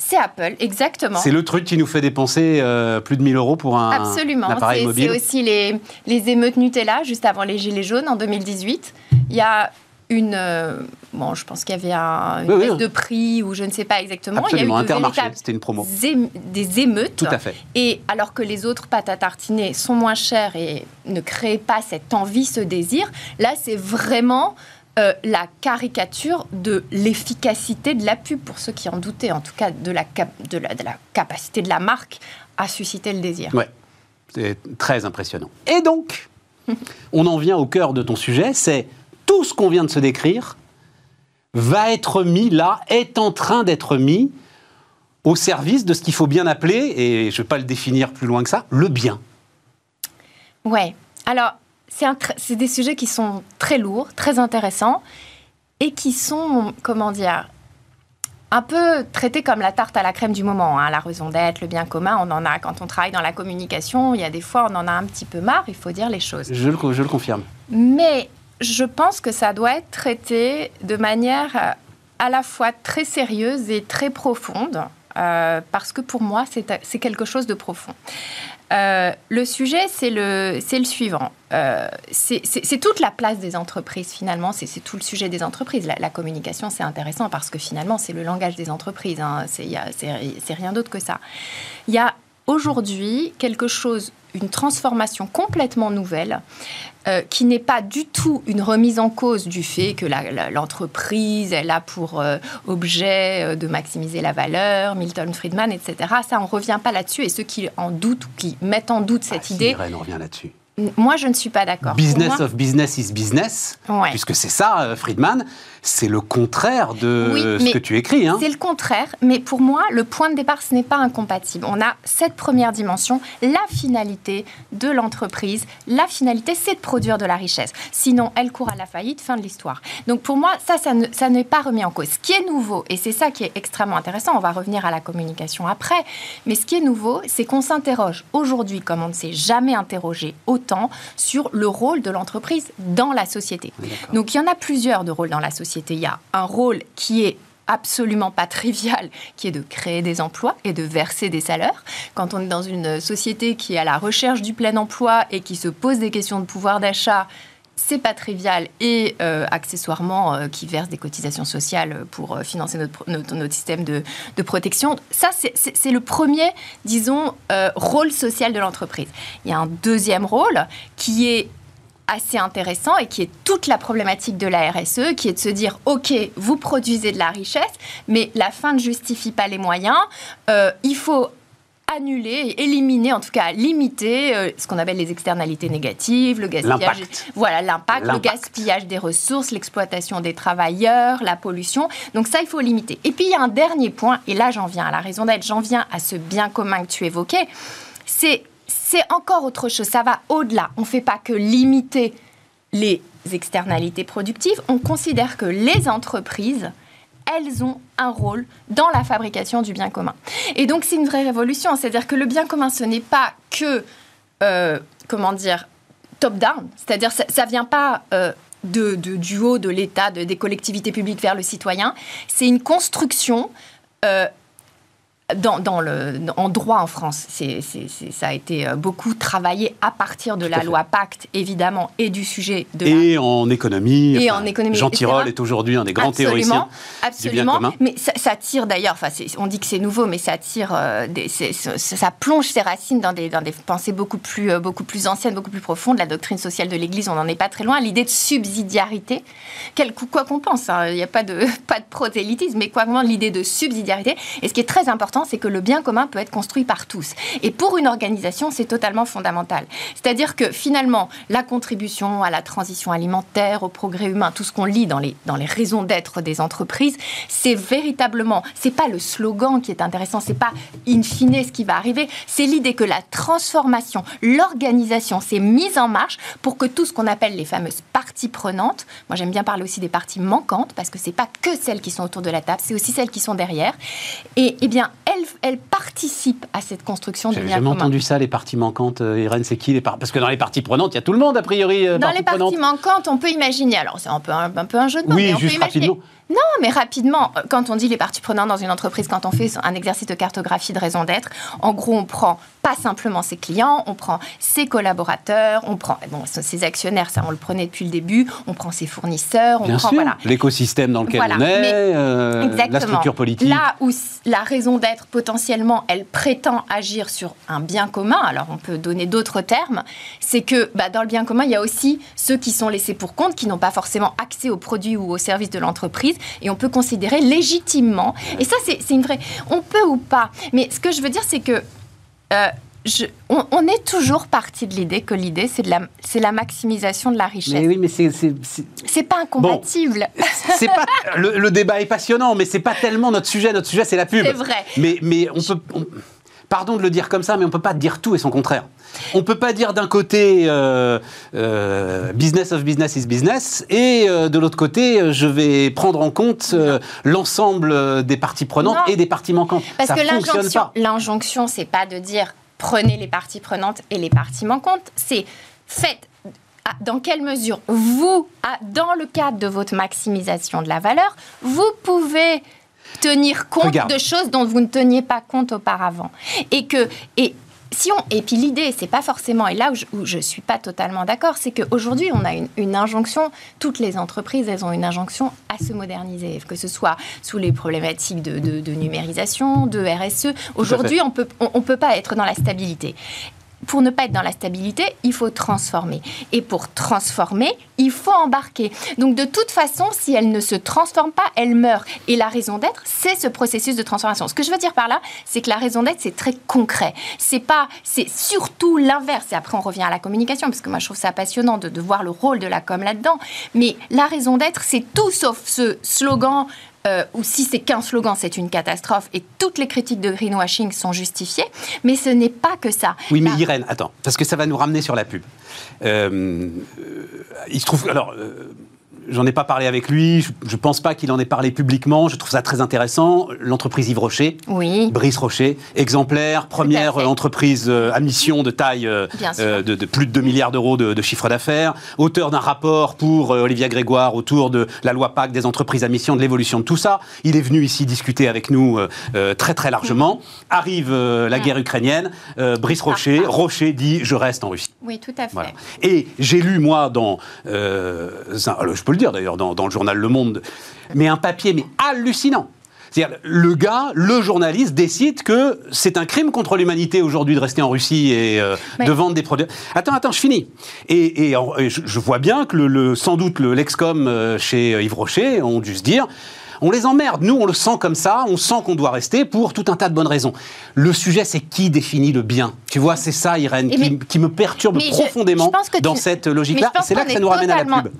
C'est Apple, exactement. C'est le truc qui nous fait dépenser euh, plus de 1000 euros pour un, Absolument. un appareil C'est- mobile. C'est aussi les, les émeutes Nutella, juste avant les Gilets jaunes en 2018. Il y a une. euh, bon, je pense qu'il y avait un, une Oui, oui. baisse de prix ou je ne sais pas exactement. Absolument, il y a eu de c'était une promo. des émeutes. Tout à fait. Et alors que les autres pâtes à tartiner sont moins chères et ne créent pas cette envie, ce désir, là, c'est vraiment euh, la caricature de l'efficacité de la pub, pour ceux qui en doutaient, en tout cas de la, cap- de la, de la capacité de la marque à susciter le désir. Ouais, c'est très impressionnant. Et donc, on en vient au cœur de ton sujet, c'est tout ce qu'on vient de se décrire va être mis là, est en train d'être mis au service de ce qu'il faut bien appeler, et je ne vais pas le définir plus loin que ça, le bien. Ouais. Alors, c'est des sujets qui sont très lourds, très intéressants et qui sont, comment dire, un peu traités comme la tarte à la crème du moment. hein. La raison d'être, le bien commun, on en a, quand on travaille dans la communication, il y a des fois, on en a un petit peu marre, il faut dire les choses. Je le, je le confirme. Mais je pense que ça doit être traité de manière euh, à la fois très sérieuse et très profonde, euh, parce que pour moi, c'est c'est quelque chose de profond. Euh, le sujet, c'est le, c'est le suivant. Euh, c'est toute la place des entreprises, finalement. C'est tout le sujet des entreprises. La, communication, c'est intéressant parce que finalement, c'est le langage des entreprises. hein. C'est rien d'autre que ça. Il y a aujourd'hui quelque chose, une transformation complètement nouvelle euh, qui n'est pas du tout une remise en cause du fait que l'entreprise, elle a pour euh, objet euh, de maximiser la valeur, Milton Friedman, etc. Ça, on ne revient pas là-dessus. Et ceux qui en doutent ou qui mettent en doute cette Ah, si, idée, Irène, on revient là-dessus. Moi, je ne suis pas d'accord. Business moi- of business is business, Ouais. puisque c'est ça, euh, Friedman, c'est le contraire de Oui, ce que tu écris. Hein. C'est le contraire, mais pour moi, le point de départ, ce n'est pas incompatible. On a cette première dimension, la finalité de l'entreprise. La finalité, c'est de produire de la richesse. Sinon, elle court à la faillite, fin de l'histoire. Donc pour moi, ça, ça ne- ça n'est pas remis en cause. Ce qui est nouveau, et c'est ça qui est extrêmement intéressant, on va revenir à la communication après, mais ce qui est nouveau, c'est qu'on s'interroge aujourd'hui, comme on ne s'est jamais interrogé autant, sur le rôle de l'entreprise dans la société. Donc il y en a plusieurs de rôles dans la société. Il y a un rôle qui est absolument pas trivial, qui est de créer des emplois et de verser des salaires. Quand on est dans une société qui est à la recherche du plein emploi et qui se pose des questions de pouvoir d'achat, c'est pas trivial et euh, accessoirement euh, qui verse des cotisations sociales pour euh, financer notre, notre, notre système de, de protection. Ça, c'est- le premier, disons, rôle social de l'entreprise. Il y a un deuxième rôle qui est assez intéressant et qui est toute la problématique de la RSE, qui est de se dire, OK, vous produisez de la richesse, mais la fin ne justifie pas les moyens. Il faut annuler, éliminer, en tout cas limiter euh, ce qu'on appelle les externalités négatives, le gaspillage. Voilà, l'impact, le gaspillage des ressources, l'exploitation des travailleurs, la pollution. Donc ça, il faut limiter. Et puis il y a un dernier point, et là j'en viens à la raison d'être, j'en viens à ce bien commun que tu évoquais, c'est c'est encore autre chose, ça va au-delà. On ne fait pas que limiter les externalités productives, on considère que les entreprises, elles ont un rôle dans la fabrication du bien commun. Et donc c'est une vraie révolution, c'est-à-dire que le bien commun, ce n'est pas que, euh, comment dire, top-down, c'est-à-dire ça ne vient pas euh, de, du haut de l'État, de, des collectivités publiques vers le citoyen. C'est une construction euh, dans, le, en droit en France, ça a été euh, beaucoup travaillé à partir de la loi Pacte, évidemment, et du sujet de et en économie. Et en économie. Jean Tirole est aujourd'hui un des grands théoriciens absolument, Mais ça, tire d'ailleurs, enfin, on dit que c'est nouveau, mais ça tire, euh, des, ça plonge ses racines dans des, dans des pensées beaucoup plus, euh, beaucoup plus anciennes, beaucoup plus profondes. La doctrine sociale de l'Église, on n'en est pas très loin. L'idée de subsidiarité, quel, quoi qu'on pense, hein, il n'y a pas de, pas de prosélytisme, mais quoi qu'on l'idée de subsidiarité. Et ce qui est très important, c'est que le bien commun peut être construit par tous. Et pour une organisation, c'est totalement fondamental. C'est-à-dire que finalement, la contribution à la transition alimentaire, au progrès humain, tout ce qu'on lit dans les, dans les raisons d'être des entreprises, c'est véritablement, c'est pas le slogan qui est intéressant, c'est pas in fine ce qui va arriver, c'est l'idée que la transformation, l'organisation s'est mise en marche pour que tout ce qu'on appelle les fameuses parties prenantes, moi j'aime bien parler aussi des parties manquantes parce que c'est pas que celles qui sont autour de la table, c'est aussi celles qui sont derrière, et eh bien elles, elles participent à cette construction commun. J'ai jamais entendu ça, les parties manquantes. Euh, Irène, c'est qui les Parce que dans les parties prenantes, il y a tout le monde, a priori. Euh, dans les parties manquantes, on peut imaginer. Alors, c'est un peu un, peu un jeu de mots. Oui, mais on juste peut rapidement. Non, mais rapidement, quand on dit les parties prenantes dans une entreprise, quand on fait un exercice de cartographie de raison d'être, en gros, on prend pas simplement ses clients, on prend ses collaborateurs, on prend bon, ses actionnaires, ça on le prenait depuis le début, on prend ses fournisseurs, on Bien prend l'écosystème dans lequel on est, euh, la structure politique. Là où la raison d'être potentiellement, elle prétend agir sur un bien commun, alors on peut donner d'autres termes, c'est que bah, dans le bien commun, il y a aussi ceux qui sont laissés pour compte, qui n'ont pas forcément accès aux produits ou aux services de l'entreprise, et on peut considérer légitimement, et ça c'est une vraie, on peut ou pas, mais ce que je veux dire c'est que euh, on, est toujours parti de l'idée que l'idée, c'est la, la maximisation de la richesse. Mais oui, mais c'est. C'est pas incompatible. c'est pas, le, débat est passionnant, mais c'est pas tellement notre sujet. Notre sujet, c'est la pub. C'est vrai. Mais, mais on peut. Pardon de le dire comme ça, mais on peut pas dire tout et son contraire. On peut pas dire d'un côté euh, euh, business of business is business et euh, de l'autre côté je vais prendre en compte l'ensemble des parties prenantes et des parties manquantes. Parce que l'injonction, l'injonction, c'est pas de dire prenez les parties prenantes et les parties manquantes, c'est faites dans quelle mesure vous, dans le cadre de votre maximisation de la valeur, vous pouvez tenir compte de choses dont vous ne teniez pas compte auparavant. Et que, et si on, et puis l'idée, c'est pas forcément, et là où je, ne suis pas totalement d'accord, c'est qu'aujourd'hui, on a une, injonction, toutes les entreprises, elles ont une injonction à se moderniser, que ce soit sous les problématiques de, numérisation, de RSE. Aujourd'hui, on peut, on, on peut pas être dans la stabilité pour ne pas être dans la stabilité, il faut transformer. Et pour transformer, il faut embarquer. Donc de toute façon, si elle ne se transforme pas, elle meurt. Et la raison d'être, c'est ce processus de transformation. Ce que je veux dire par là, c'est que la raison d'être, c'est très concret. C'est pas, c'est surtout l'inverse. Et après, on revient à la communication, parce que moi, je trouve ça passionnant de, de voir le rôle de la com là-dedans. Mais la raison d'être, c'est tout sauf ce slogan euh, ou si c'est qu'un slogan, c'est une catastrophe et toutes les critiques de greenwashing sont justifiées. Mais ce n'est pas que ça. Oui, mais Irène, attends, parce que ça va nous ramener sur la pub. Euh, il se trouve. Alors. Euh, J'en ai pas parlé avec lui, je, ne pense pas qu'il en ait parlé publiquement, je trouve ça très intéressant. L'entreprise Yves Rocher, oui. Brice Rocher, exemplaire, première entreprise euh, à mission de taille euh, euh, de, plus de 2 milliards d'euros de, chiffre d'affaires, auteur d'un rapport pour Olivia Grégoire autour de la loi PAC des entreprises à mission, de l'évolution de tout ça. Il est venu ici discuter avec nous très très largement. Arrive la guerre ukrainienne, Brice Rocher, Rocher dit je reste en Russie. Oui, tout à fait. Et j'ai lu moi dans, je peux le dire d'ailleurs dans, le journal Le Monde, mais un papier mais hallucinant. C'est-à-dire, le gars, le journaliste, décide que c'est un crime contre l'humanité aujourd'hui de rester en Russie et euh, de vendre des produits. Attends, attends, je finis. Et, je, vois bien que le, sans doute l'ex-com euh, chez Yves Rocher ont dû se dire on les emmerde. Nous, on le sent comme ça, on sent qu'on doit rester pour tout un tas de bonnes raisons. Le sujet, c'est qui définit le bien. Tu vois, c'est ça, Irène, qui, me perturbe profondément dans cette logique-là. C'est là que ça nous ramène à la pub.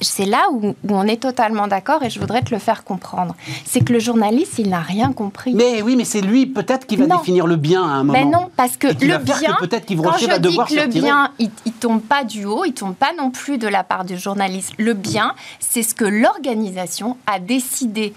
C'est là où, on est totalement d'accord et je voudrais te le faire comprendre. C'est que le journaliste, il n'a rien compris. Mais oui, mais c'est lui peut-être qui va définir le bien à un moment. Mais non, parce que le bien, peut-être quand je va devoir dis que le bien, il, il tombe pas du haut, il tombe pas non plus de la part du journaliste. Le bien, c'est ce que l'organisation a décidé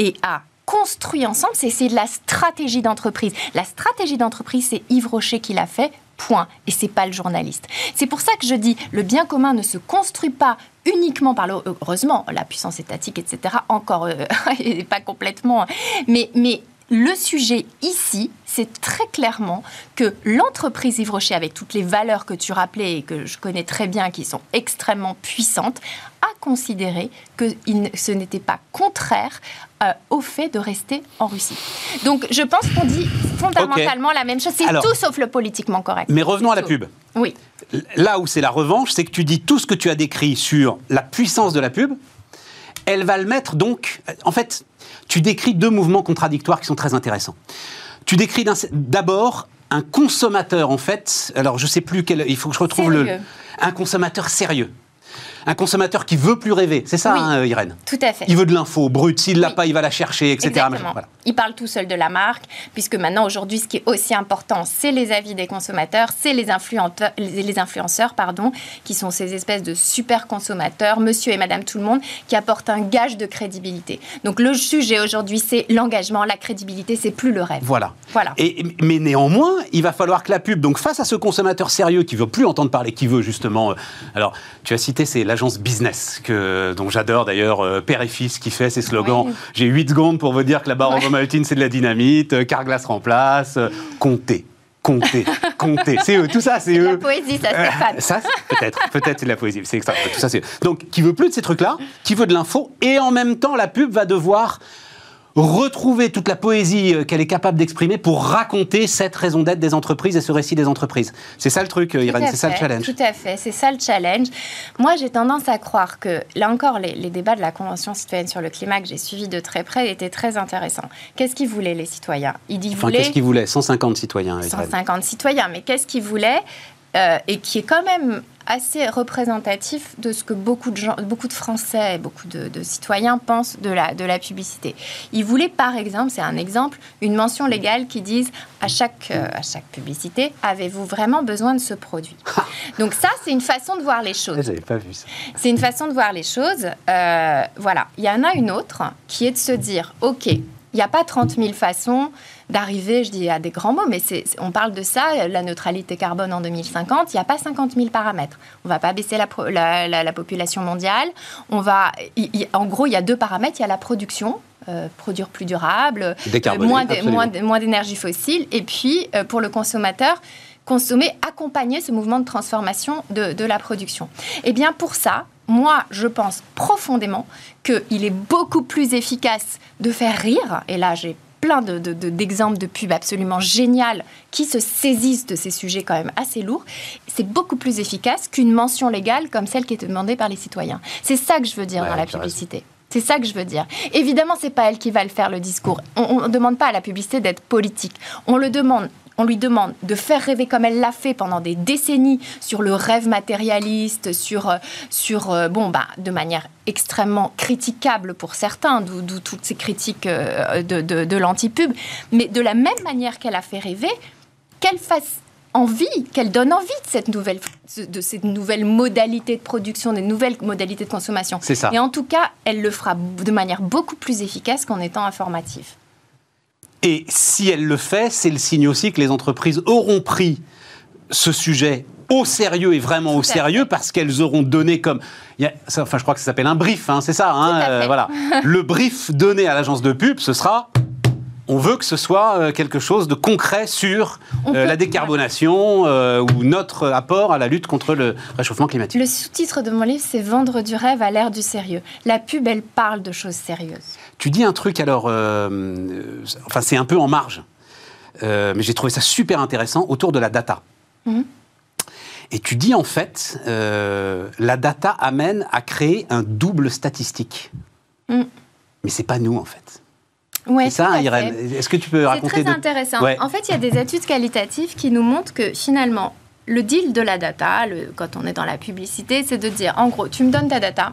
et a construit ensemble, c'est de la stratégie d'entreprise. La stratégie d'entreprise, c'est Yves Rocher qui l'a fait, point. Et c'est pas le journaliste. C'est pour ça que je dis, le bien commun ne se construit pas uniquement par le... Heureusement, la puissance étatique, etc., encore, euh, pas complètement... Mais, mais le sujet ici, c'est très clairement que l'entreprise Yves Rocher, avec toutes les valeurs que tu rappelais et que je connais très bien, qui sont extrêmement puissantes, a considéré que ce n'était pas contraire euh, au fait de rester en Russie. Donc je pense qu'on dit fondamentalement la même chose. C'est tout sauf le politiquement correct. Mais revenons à la pub. Oui. Là où c'est la revanche, c'est que tu dis tout ce que tu as décrit sur la puissance de la pub. Elle va le mettre donc. En fait, tu décris deux mouvements contradictoires qui sont très intéressants. Tu décris d'abord un consommateur, en fait. Alors, je sais plus quel. Il faut que je retrouve le. Un consommateur sérieux un consommateur qui veut plus rêver. C'est ça, hein, Irène Tout à fait. Il veut de l'info brute. S'il l'a pas, il va la chercher, etc. Exactement. Il parle tout seul de la marque, puisque maintenant, aujourd'hui, ce qui est aussi important, c'est les avis des consommateurs, c'est les, les influenceurs, pardon, qui sont ces espèces de super consommateurs, monsieur et madame tout le monde, qui apportent un gage de crédibilité. Donc le sujet aujourd'hui, c'est l'engagement, la crédibilité, c'est plus le rêve. Voilà. voilà. Et, mais néanmoins, il va falloir que la pub, donc face à ce consommateur sérieux qui veut plus entendre parler, qui veut justement. Euh, alors, tu as cité, c'est l'agence business, que, dont j'adore d'ailleurs, euh, Père et Fils, qui fait ses slogans. J'ai 8 secondes pour vous dire que la barre Maltine, c'est de la dynamite, euh, Carglass remplace, euh, comptez. Comptez, comptez, c'est eux, tout ça, c'est eux. la poésie, ça, Stéphane. ça, peut-être, peut-être c'est de la poésie, c'est extra. Tout ça, c'est Donc, qui veut plus de ces trucs-là, qui veut de l'info, et en même temps, la pub va devoir retrouver toute la poésie euh, qu'elle est capable d'exprimer pour raconter cette raison d'être des entreprises et ce récit des entreprises. C'est ça le truc, euh, Irène, c'est ça le challenge. Tout à fait, c'est ça le challenge. Moi, j'ai tendance à croire que, là encore, les, débats de la Convention citoyenne sur le climat que j'ai suivi de très près étaient très intéressants. Qu'est-ce qu'ils voulaient, les citoyens? Ils enfin, Qu'est-ce qu'ils voulaient? 150 citoyens. 150 citoyens, mais qu'est-ce qu'ils voulaient? Euh, et qui est quand même assez représentatif de ce que beaucoup de, gens, beaucoup de Français et beaucoup de, citoyens pensent de la, de la publicité. Ils voulaient, par exemple, c'est un exemple, une mention légale qui dise à chaque, euh, à chaque publicité, avez-vous vraiment besoin de ce produit? Donc ça, c'est une façon de voir les choses. J'avais pas vu ça. C'est une façon de voir les choses. Euh, voilà. Il y en a une autre qui est de se dire, OK, il n'y a pas 30 000 façons d'arriver, je dis à des grands mots, mais on parle de ça, la neutralité carbone en 2050, il n'y a pas 50 000 paramètres. On ne va pas baisser la, la, population mondiale. On va, en gros, il y a deux paramètres. Il y a la production, euh, produire plus durable, euh, moins, moins, d'énergie fossile, et puis euh, pour le consommateur, consommer, accompagner ce mouvement de transformation de, de la production. Et eh bien pour ça, moi, je pense profondément qu'il est beaucoup plus efficace de faire rire, et là j'ai plein d'exemples de, de, pubs absolument géniales qui se saisissent de ces sujets quand même assez lourds. C'est beaucoup plus efficace qu'une mention légale comme celle qui est demandée par les citoyens. C'est ça que je veux dire dans la publicité. C'est ça que je veux dire. Évidemment, c'est pas elle qui va le faire le discours. On ne demande pas à la publicité d'être politique. On le demande on lui demande de faire rêver comme elle l'a fait pendant des décennies sur le rêve matérialiste, sur, euh, sur euh, bon, bah, de manière extrêmement critiquable pour certains, d'où toutes ces critiques euh, de, de, de l'anti-pub, mais de la même manière qu'elle a fait rêver, qu'elle fasse envie, qu'elle donne envie de cette nouvelle, de cette nouvelle modalité de production, des nouvelles modalités de consommation. C'est ça. Et en tout cas, elle le fera de manière beaucoup plus efficace qu'en étant informative. Et si elle le fait, c'est le signe aussi que les entreprises auront pris ce sujet au sérieux et vraiment au sérieux parce qu'elles auront donné comme enfin je crois que ça s'appelle un brief hein, c'est ça hein, euh, voilà le brief donné à l'agence de pub ce sera on veut que ce soit euh, quelque chose de concret sur euh, la décarbonation euh, ou notre apport à la lutte contre le réchauffement climatique. Le sous-titre de mon livre, c'est Vendre du rêve à l'ère du sérieux. La pub, elle parle de choses sérieuses. Tu dis un truc alors, enfin c'est un peu en marge, mais j'ai trouvé ça super intéressant autour de la data. Mhm. Et tu dis en fait, la data amène à créer un double statistique. Mhm. Mais c'est pas nous en fait. Ouais, c'est ça, Irène. Est-ce que tu peux raconter C'est très intéressant. En fait, il y a des études qualitatives qui nous montrent que finalement, le deal de la data, le, quand on est dans la publicité, c'est de dire, en gros, tu me donnes ta data,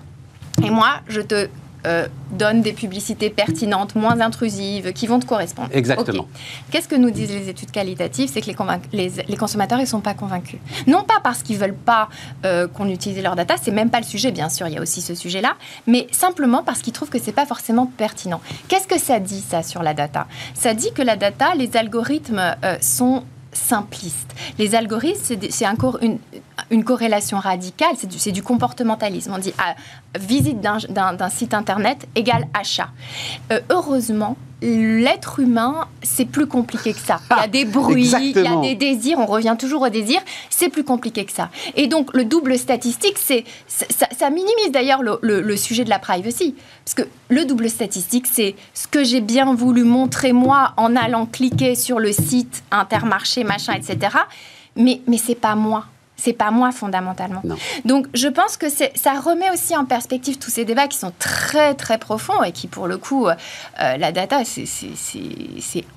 et moi, je te euh, donne des publicités pertinentes, moins intrusives, qui vont te correspondre. Exactement. Qu'est-ce que nous disent les études qualitatives? C'est que les, les, consommateurs, ils ne sont pas convaincus. Non pas parce qu'ils ne veulent pas euh, qu'on utilise leur data, c'est même pas le sujet, bien sûr, il y a aussi ce sujet-là, mais simplement parce qu'ils trouvent que ce n'est pas forcément pertinent. Qu'est-ce que ça dit, ça, sur la data? Ça dit que la data, les algorithmes euh, sont simpliste. Les algorithmes, c'est encore une, une, corrélation radicale, c'est du, du, comportementalisme. On dit ah, visite d'un site internet égale achat. Euh, heureusement, l'être humain, c'est plus compliqué que ça. Il y a des bruits, il y a des désirs, on revient toujours au désir, c'est plus compliqué que ça. Et donc, le double statistique, c'est, ça, minimise d'ailleurs le, sujet de la privacy. Parce que le double statistique, c'est ce que j'ai bien voulu montrer moi en allant cliquer sur le site Intermarché, machin, etc. Mais, mais c'est pas moi c'est pas moi fondamentalement. Donc je pense que ça remet aussi en perspective tous ces débats qui sont très très profonds et qui pour le coup, euh, la data c'est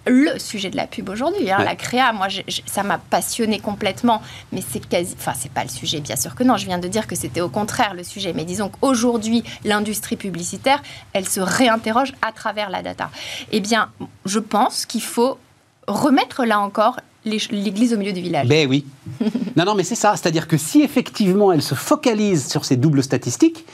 le sujet de la pub aujourd'hui. Hein. La créa, moi ça m'a passionné complètement, mais c'est quasi, enfin c'est pas le sujet bien sûr que non. Je viens de dire que c'était au contraire le sujet, mais disons qu'aujourd'hui l'industrie publicitaire, elle se réinterroge à travers la data. Eh bien, je pense qu'il faut remettre là encore l'église au milieu du village. Ben oui. non, non, mais c'est ça. C'est-à-dire que si effectivement elle se focalise sur ces doubles statistiques,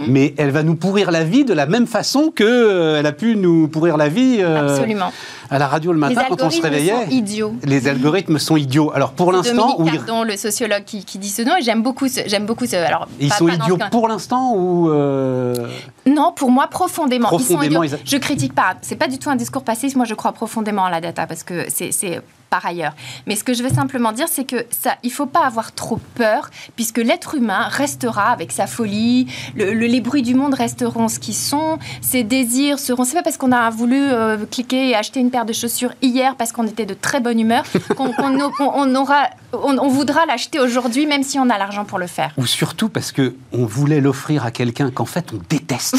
hum. mais elle va nous pourrir la vie de la même façon qu'elle euh, a pu nous pourrir la vie euh, Absolument. à la radio le matin quand on se réveillait. Sont idiots. Les algorithmes sont idiots. Alors pour l'instant, Dominique Cardon, le sociologue qui, dit ce nom, et j'aime beaucoup ce, j'aime beaucoup ce. Alors ils sont idiots pour l'instant ou euh, Non, pour moi profondément. Profondément. Ils sont idiots. Je critique pas. C'est pas du tout un discours passé. Moi, je crois profondément à la data parce que c'est par ailleurs. Mais ce que je veux simplement dire, c'est que ça, il faut pas avoir trop peur, puisque l'être humain restera avec sa folie, les bruits du monde resteront ce qu'ils sont, ses désirs seront. C'est pas parce qu'on a voulu euh, cliquer et acheter une paire de chaussures hier parce qu'on était de très bonne humeur qu'on on, aura, on, voudra l'acheter aujourd'hui, même si on a l'argent pour le faire. Ou surtout parce que on voulait l'offrir à quelqu'un qu'en fait on déteste.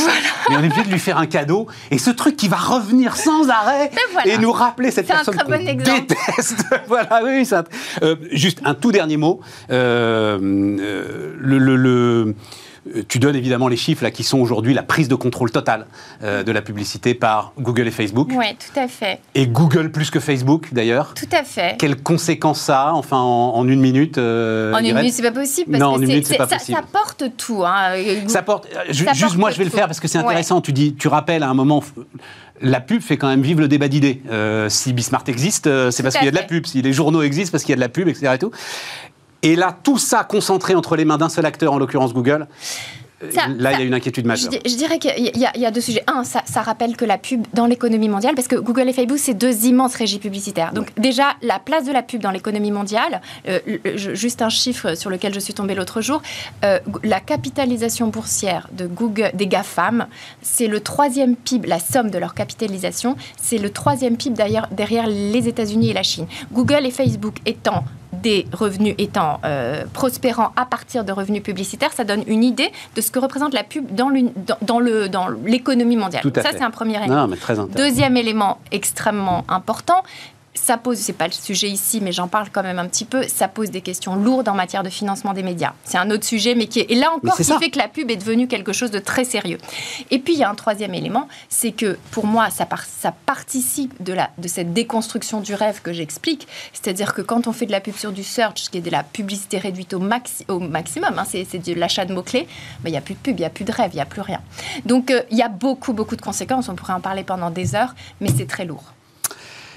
Mais on est obligé de lui faire un cadeau et ce truc qui va revenir sans arrêt et nous rappeler cette personne qu'on déteste. voilà, oui, ça. Euh, juste un tout dernier mot. Euh, euh, le, tu donnes évidemment les chiffres là, qui sont aujourd'hui la prise de contrôle totale de la publicité par Google et Facebook. Oui, tout à fait. Et Google plus que Facebook d'ailleurs. Tout à fait. Quelles conséquences ça a, enfin en, une minute En une minute, c'est pas possible. Parce non, en une minute, c'est pas ça, possible. Ça porte tout. Hein. Ça porte. juste, moi, je vais le faire parce que c'est intéressant. Tu dis, tu rappelles à un moment la pub fait quand même vivre le débat d'idées. Euh, si Bismarck existe, euh, c'est parce qu'il y a de la pub. Si les journaux existent, parce qu'il y a de la pub, etc. Et, tout. Et là, tout ça concentré entre les mains d'un seul acteur, en l'occurrence Google, Là, il y a une inquiétude majeure. Je, dirais qu'il y, a deux sujets. Un, ça, rappelle que la pub dans l'économie mondiale, parce que Google et Facebook, c'est deux immenses régies publicitaires. Donc déjà, la place de la pub dans l'économie mondiale, euh, juste un chiffre sur lequel je suis tombée l'autre jour, euh, la capitalisation boursière de Google, des GAFAM, c'est le troisième PIB, la somme de leur capitalisation, c'est le troisième PIB derrière les États-Unis et la Chine. Google et Facebook étant des revenus étant euh, prospérants à partir de revenus publicitaires, ça donne une idée de ce que représente la pub dans l'économie mondiale. ça, c'est un premier élément. Deuxième élément extrêmement important, ça pose, c'est pas le sujet ici, mais j'en parle quand même un petit peu, ça pose des questions lourdes en matière de financement des médias. C'est un autre sujet, mais qui est, et là encore, qui fait que la pub est devenue quelque chose de très sérieux. Et puis, il y a un troisième élément, c'est que pour moi, ça, ça participe de, la, de cette déconstruction du rêve que j'explique. C'est-à-dire que quand on fait de la pub sur du search, qui est de la publicité réduite au, maxi, au maximum, hein, c'est de l'achat de mots-clés, il n'y a plus de pub, il n'y a plus de rêve, il n'y a plus rien. Donc, euh, il y a beaucoup, beaucoup de conséquences. On pourrait en parler pendant des heures, mais c'est très lourd.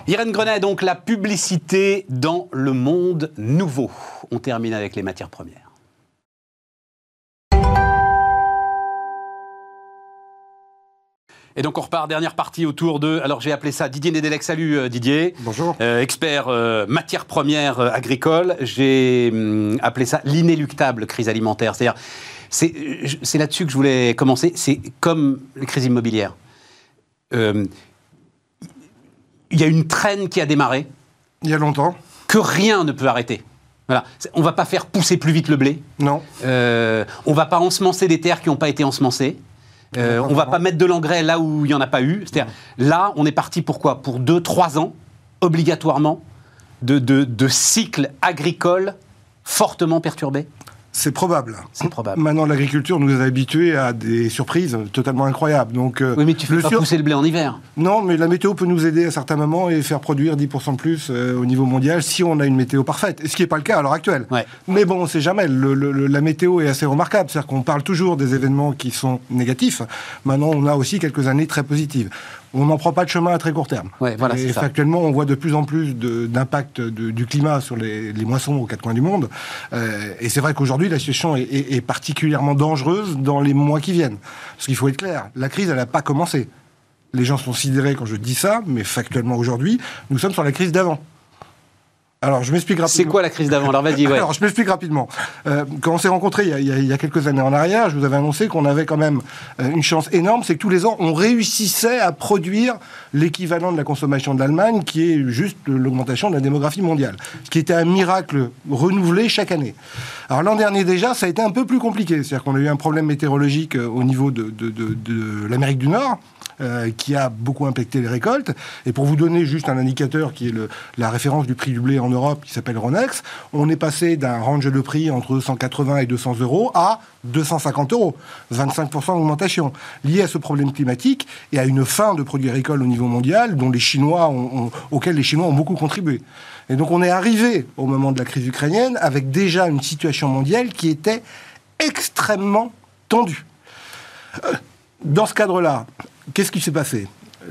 Irène Grenet, donc la publicité dans le monde nouveau. On termine avec les matières premières. Et donc on repart, dernière partie autour de, alors j'ai appelé ça Didier Nedelec. Salut euh, Didier. Bonjour. Euh, expert euh, matières premières agricoles. J'ai hum, appelé ça l'inéluctable crise alimentaire. C'est-à-dire, c'est là-dessus que je voulais commencer. C'est comme les crises immobilières il y a une traîne qui a démarré. Il y a longtemps. Que rien ne peut arrêter. Voilà. On va pas faire pousser plus vite le blé. Non. Euh, on va pas ensemencer des terres qui n'ont pas été ensemencées. Euh, on va pas mettre de l'engrais là où il n'y en a pas eu. C'est-à-dire, là, on est parti pour quoi? Pour 2-3 ans, obligatoirement, de, de, de cycles agricoles fortement perturbés c'est probable. C'est probable. Maintenant, l'agriculture nous a habitués à des surprises totalement incroyables. Donc, euh, oui, mais tu fais pas pousser le blé en hiver. Non, mais la météo peut nous aider à certains moments et faire produire 10% de plus euh, au niveau mondial si on a une météo parfaite. Ce qui n'est pas le cas à l'heure actuelle. Mais bon, on ne sait jamais. la météo est assez remarquable. C'est-à-dire qu'on parle toujours des événements qui sont négatifs. Maintenant, on a aussi quelques années très positives. On n'en prend pas de chemin à très court terme. Ouais, voilà, et actuellement, on voit de plus en plus d'impact du climat sur les, moissons aux quatre coins du monde. Euh, et c'est vrai qu'aujourd'hui, la situation est, particulièrement dangereuse dans les mois qui viennent. Parce qu'il faut être clair, la crise, elle n'a pas commencé. Les gens sont sidérés quand je dis ça, mais factuellement aujourd'hui, nous sommes sur la crise d'avant. Alors, je m'explique rapidement. C'est quoi la crise d'avant Alors, vas-y, Alors, je m'explique rapidement. Euh, quand on s'est rencontrés il y, a, quelques années en arrière, je vous avais annoncé qu'on avait quand même euh, une chance énorme, c'est que tous les ans, on réussissait à produire l'équivalent de la consommation de l'Allemagne, qui est juste l'augmentation de la démographie mondiale. Ce qui était un miracle renouvelé chaque année. Alors, l'an dernier déjà, ça a été un peu plus compliqué. C'est-à-dire qu'on a eu un problème météorologique euh, au niveau de, de l'Amérique du Nord. Euh, qui a beaucoup impacté les récoltes. Et pour vous donner juste un indicateur qui est la référence du prix du blé en Europe, qui s'appelle Ronex, on est passé d'un range de prix entre 180 et 200 euros à 250 euros. 25% d'augmentation liée à ce problème climatique et à une fin de produits agricoles au niveau mondial dont les Chinois ont, auquel les Chinois ont beaucoup contribué. Et donc on est arrivé au moment de la crise ukrainienne avec déjà une situation mondiale qui était extrêmement tendue. Euh, dans ce cadre-là, Qu'est-ce qui s'est passé?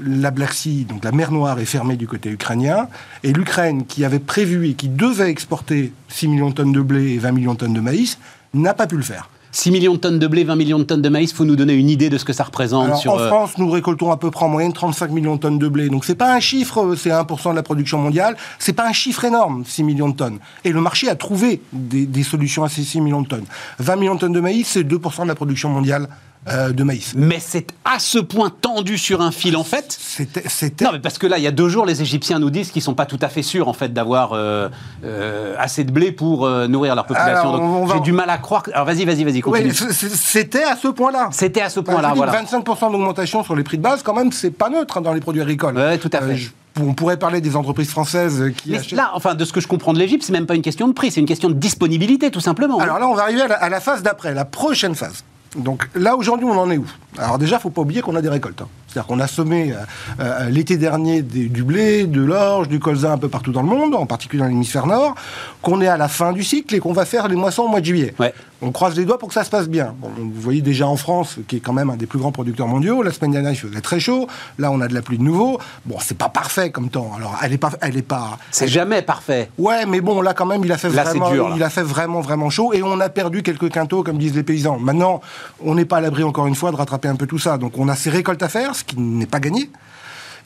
La Black Sea, donc la mer Noire, est fermée du côté ukrainien, et l'Ukraine, qui avait prévu et qui devait exporter 6 millions de tonnes de blé et 20 millions de tonnes de maïs, n'a pas pu le faire. 6 millions de tonnes de blé, 20 millions de tonnes de maïs, il faut nous donner une idée de ce que ça représente. en euh, France, nous récoltons à peu près en moyenne 35 millions de tonnes de blé. Donc c'est pas un chiffre, c'est 1% de la production mondiale. C'est pas un chiffre énorme, 6 millions de tonnes. Et le marché a trouvé des, des solutions à ces 6 millions de tonnes. 20 millions de tonnes de maïs, c'est 2% de la production mondiale euh, de maïs. Mais c'est à ce point tendu sur un fil, en fait C'était. Non, mais parce que là, il y a deux jours, les Égyptiens nous disent qu'ils sont pas tout à fait sûrs, en fait, d'avoir euh, euh, assez de blé pour nourrir leur population. j'ai du mal à croire. Alors, vas-y, vas-y, vas-y, continue. c'était à ce point-là. C'était à ce point-là, voilà. 25% d'augmentation sur les prix de base, quand même, c'est pas neutre hein, dans les produits agricoles. Oui, tout à fait. on pourrait parler des entreprises françaises qui Mais là, enfin, de ce que je comprends de l'Égypte, c'est même pas une question de prix, c'est une question de disponibilité, tout simplement. Alors là, on va arriver à la phase d'après, la prochaine phase. Donc là, aujourd'hui, on en est où? Alors déjà, il ne faut pas oublier qu'on a des récoltes. Hein. C'est-à-dire qu'on a semé euh, euh, l'été dernier du blé, de l'orge, du colza un peu partout dans le monde, en particulier dans l'hémisphère nord, qu'on est à la fin du cycle et qu'on va faire les moissons au mois de juillet. On croise les doigts pour que ça se passe bien. vous voyez déjà en France, qui est quand même un des plus grands producteurs mondiaux, la semaine dernière il faisait très chaud, là on a de la pluie de nouveau. Bon, c'est pas parfait comme temps. Alors elle est pas, elle est pas. C'est jamais parfait. Ouais, mais bon là quand même il a fait vraiment, il a fait vraiment vraiment chaud et on a perdu quelques quintaux comme disent les paysans. Maintenant, on n'est pas à l'abri encore une fois de rattraper un peu tout ça. Donc on a ces récoltes à faire, ce qui n'est pas gagné.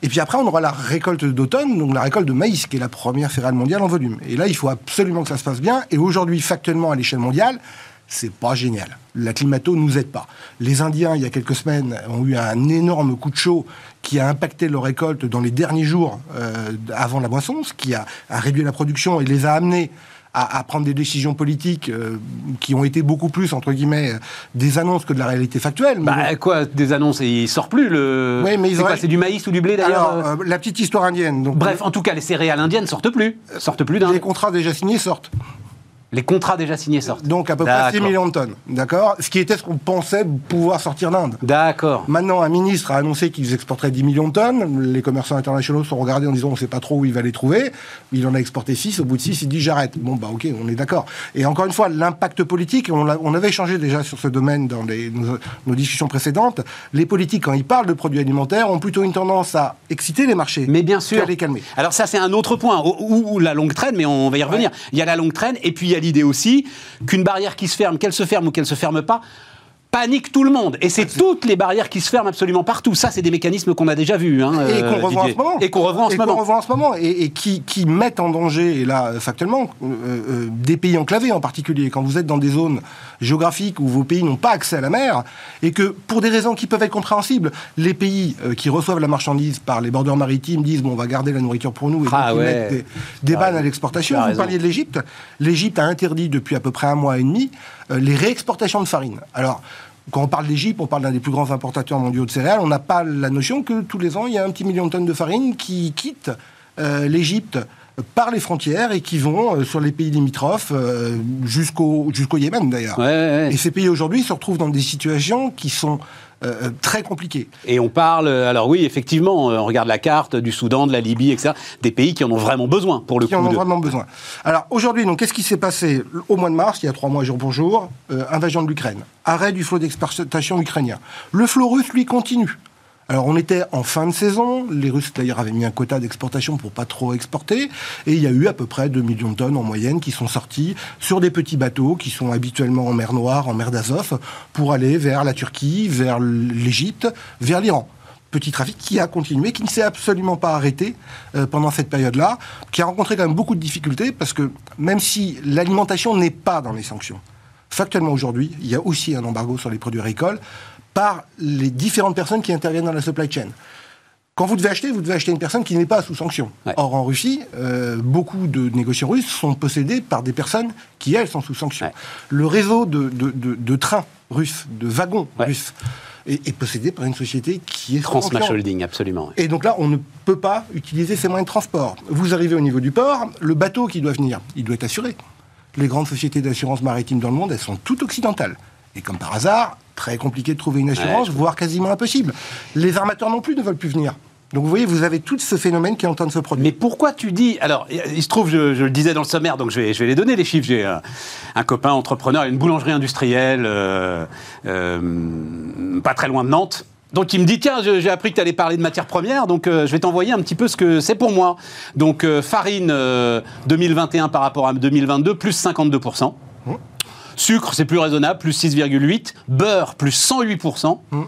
Et puis après, on aura la récolte d'automne, donc la récolte de maïs, qui est la première céréale mondiale en volume. Et là, il faut absolument que ça se passe bien. Et aujourd'hui, factuellement, à l'échelle mondiale, c'est pas génial. La climato nous aide pas. Les Indiens, il y a quelques semaines, ont eu un énorme coup de chaud qui a impacté leur récolte dans les derniers jours euh, avant la moisson, ce qui a, réduit la production et les a amenés à, prendre des décisions politiques euh, qui ont été beaucoup plus, entre guillemets, des annonces que de la réalité factuelle. bah, quoi, des annonces Il sort plus le. Oui, mais c'est du maïs ou du blé d'ailleurs euh La petite histoire indienne. Donc, Bref, en tout cas, les céréales indiennes sortent plus. Sortent plus d'un. Les contrats déjà signés sortent. Les contrats déjà signés sortent. Donc à peu près 6 millions de tonnes, d'accord Ce qui était ce qu'on pensait pouvoir sortir d'Inde. D'accord. Maintenant, un ministre a annoncé qu'ils exporteraient 10 millions de tonnes. Les commerçants internationaux sont regardés en disant on ne sait pas trop où il va les trouver. Il en a exporté 6. Au bout de 6, il dit j'arrête. Bon, bah ok, on est d'accord. Et encore une fois, l'impact politique, on, on, avait échangé déjà sur ce domaine dans les, nos, discussions précédentes. Les politiques, quand ils parlent de produits alimentaires, ont plutôt une tendance à exciter les marchés. Mais bien sûr. les calmer. Alors ça, c'est un autre point où, la longue traîne, mais on va y revenir. Il y a la longue traîne et puis il y a l'idée aussi qu'une barrière qui se ferme, qu'elle se ferme ou qu'elle se ferme pas, panique tout le monde. Et c'est toutes les barrières qui se ferment absolument partout. Ça, c'est des mécanismes qu'on a déjà vus. Hein, et qu'on revoit en ce moment. Et qu'on revoit en ce moment. en ce moment. Et, qui, mettent en danger, et là, factuellement, euh, euh, des pays enclavés en particulier. Quand vous êtes dans des zones géographiques où vos pays n'ont pas accès à la mer, et que, pour des raisons qui peuvent être compréhensibles, les pays euh, qui reçoivent la marchandise par les bordeurs maritimes disent, bon, on va garder la nourriture pour nous, et ah, mettent des, bannes à l'exportation. Vous parliez de l'Égypte. L'Égypte a interdit depuis à peu près un mois et demi les réexportations de farine. Alors, quand on parle d'Égypte, on parle d'un des plus grands importateurs mondiaux de céréales. On n'a pas la notion que tous les ans, il y a un petit million de tonnes de farine qui quittent euh, l'Égypte par les frontières et qui vont euh, sur les pays limitrophes euh, jusqu'au jusqu'au Yémen d'ailleurs. Et ces pays aujourd'hui se retrouvent dans des situations qui sont euh, très compliquées. Et on parle, alors oui, effectivement, on regarde la carte du Soudan, de la Libye, etc., des pays qui en ont vraiment besoin pour le qui coup. Qui en ont vraiment besoin. Alors aujourd'hui, donc, qu'est-ce qui s'est passé au mois de mars, il y a trois mois jour pour jour? Invasion de l'Ukraine, arrêt du flot d'exportation ukrainien. Le flot russe, lui, continue. Alors on était en fin de saison, les Russes d'ailleurs avaient mis un quota d'exportation pour pas trop exporter, et il y a eu à peu près 2 millions de tonnes en moyenne qui sont sortis sur des petits bateaux qui sont habituellement en mer Noire, en mer d'Azov, pour aller vers la Turquie, vers l'Égypte, vers l'Iran. Petit trafic qui a continué, qui ne s'est absolument pas arrêté euh, pendant cette période-là, qui a rencontré quand même beaucoup de difficultés parce que même si l'alimentation n'est pas dans les sanctions, factuellement aujourd'hui, il y a aussi un embargo sur les produits agricoles par les différentes personnes qui interviennent dans la supply chain. Quand vous devez acheter, vous devez acheter une personne qui n'est pas sous sanction. Or, en Russie, euh, beaucoup de négociants russes sont possédés par des personnes qui, elles, sont sous sanction. Le réseau de, de, trains russes, de wagons russes, est, possédé par une société qui est Transmash Holding, absolument. Et donc là, on ne peut pas utiliser ces moyens de transport. Vous arrivez au niveau du port, le bateau qui doit venir, il doit être assuré. Les grandes sociétés d'assurance maritime dans le monde, elles sont toutes occidentales. Et comme par hasard, très compliqué de trouver une assurance, voire quasiment impossible. Les armateurs non plus ne veulent plus venir. Donc vous voyez, vous avez tout ce phénomène qui est en train de se produire. Mais pourquoi tu dis Alors, il se trouve, je, le disais dans le sommaire, donc je vais, je vais les donner les chiffres. J'ai un, copain entrepreneur, une boulangerie industrielle, euh, euh, pas très loin de Nantes. Donc il me dit tiens j'ai appris que tu allais parler de matières premières donc euh, je vais t'envoyer un petit peu ce que c'est pour moi. Donc farine 2021 par rapport à 2022 plus 52 mmh. Sucre c'est plus raisonnable plus 6,8 beurre plus 108% mmh.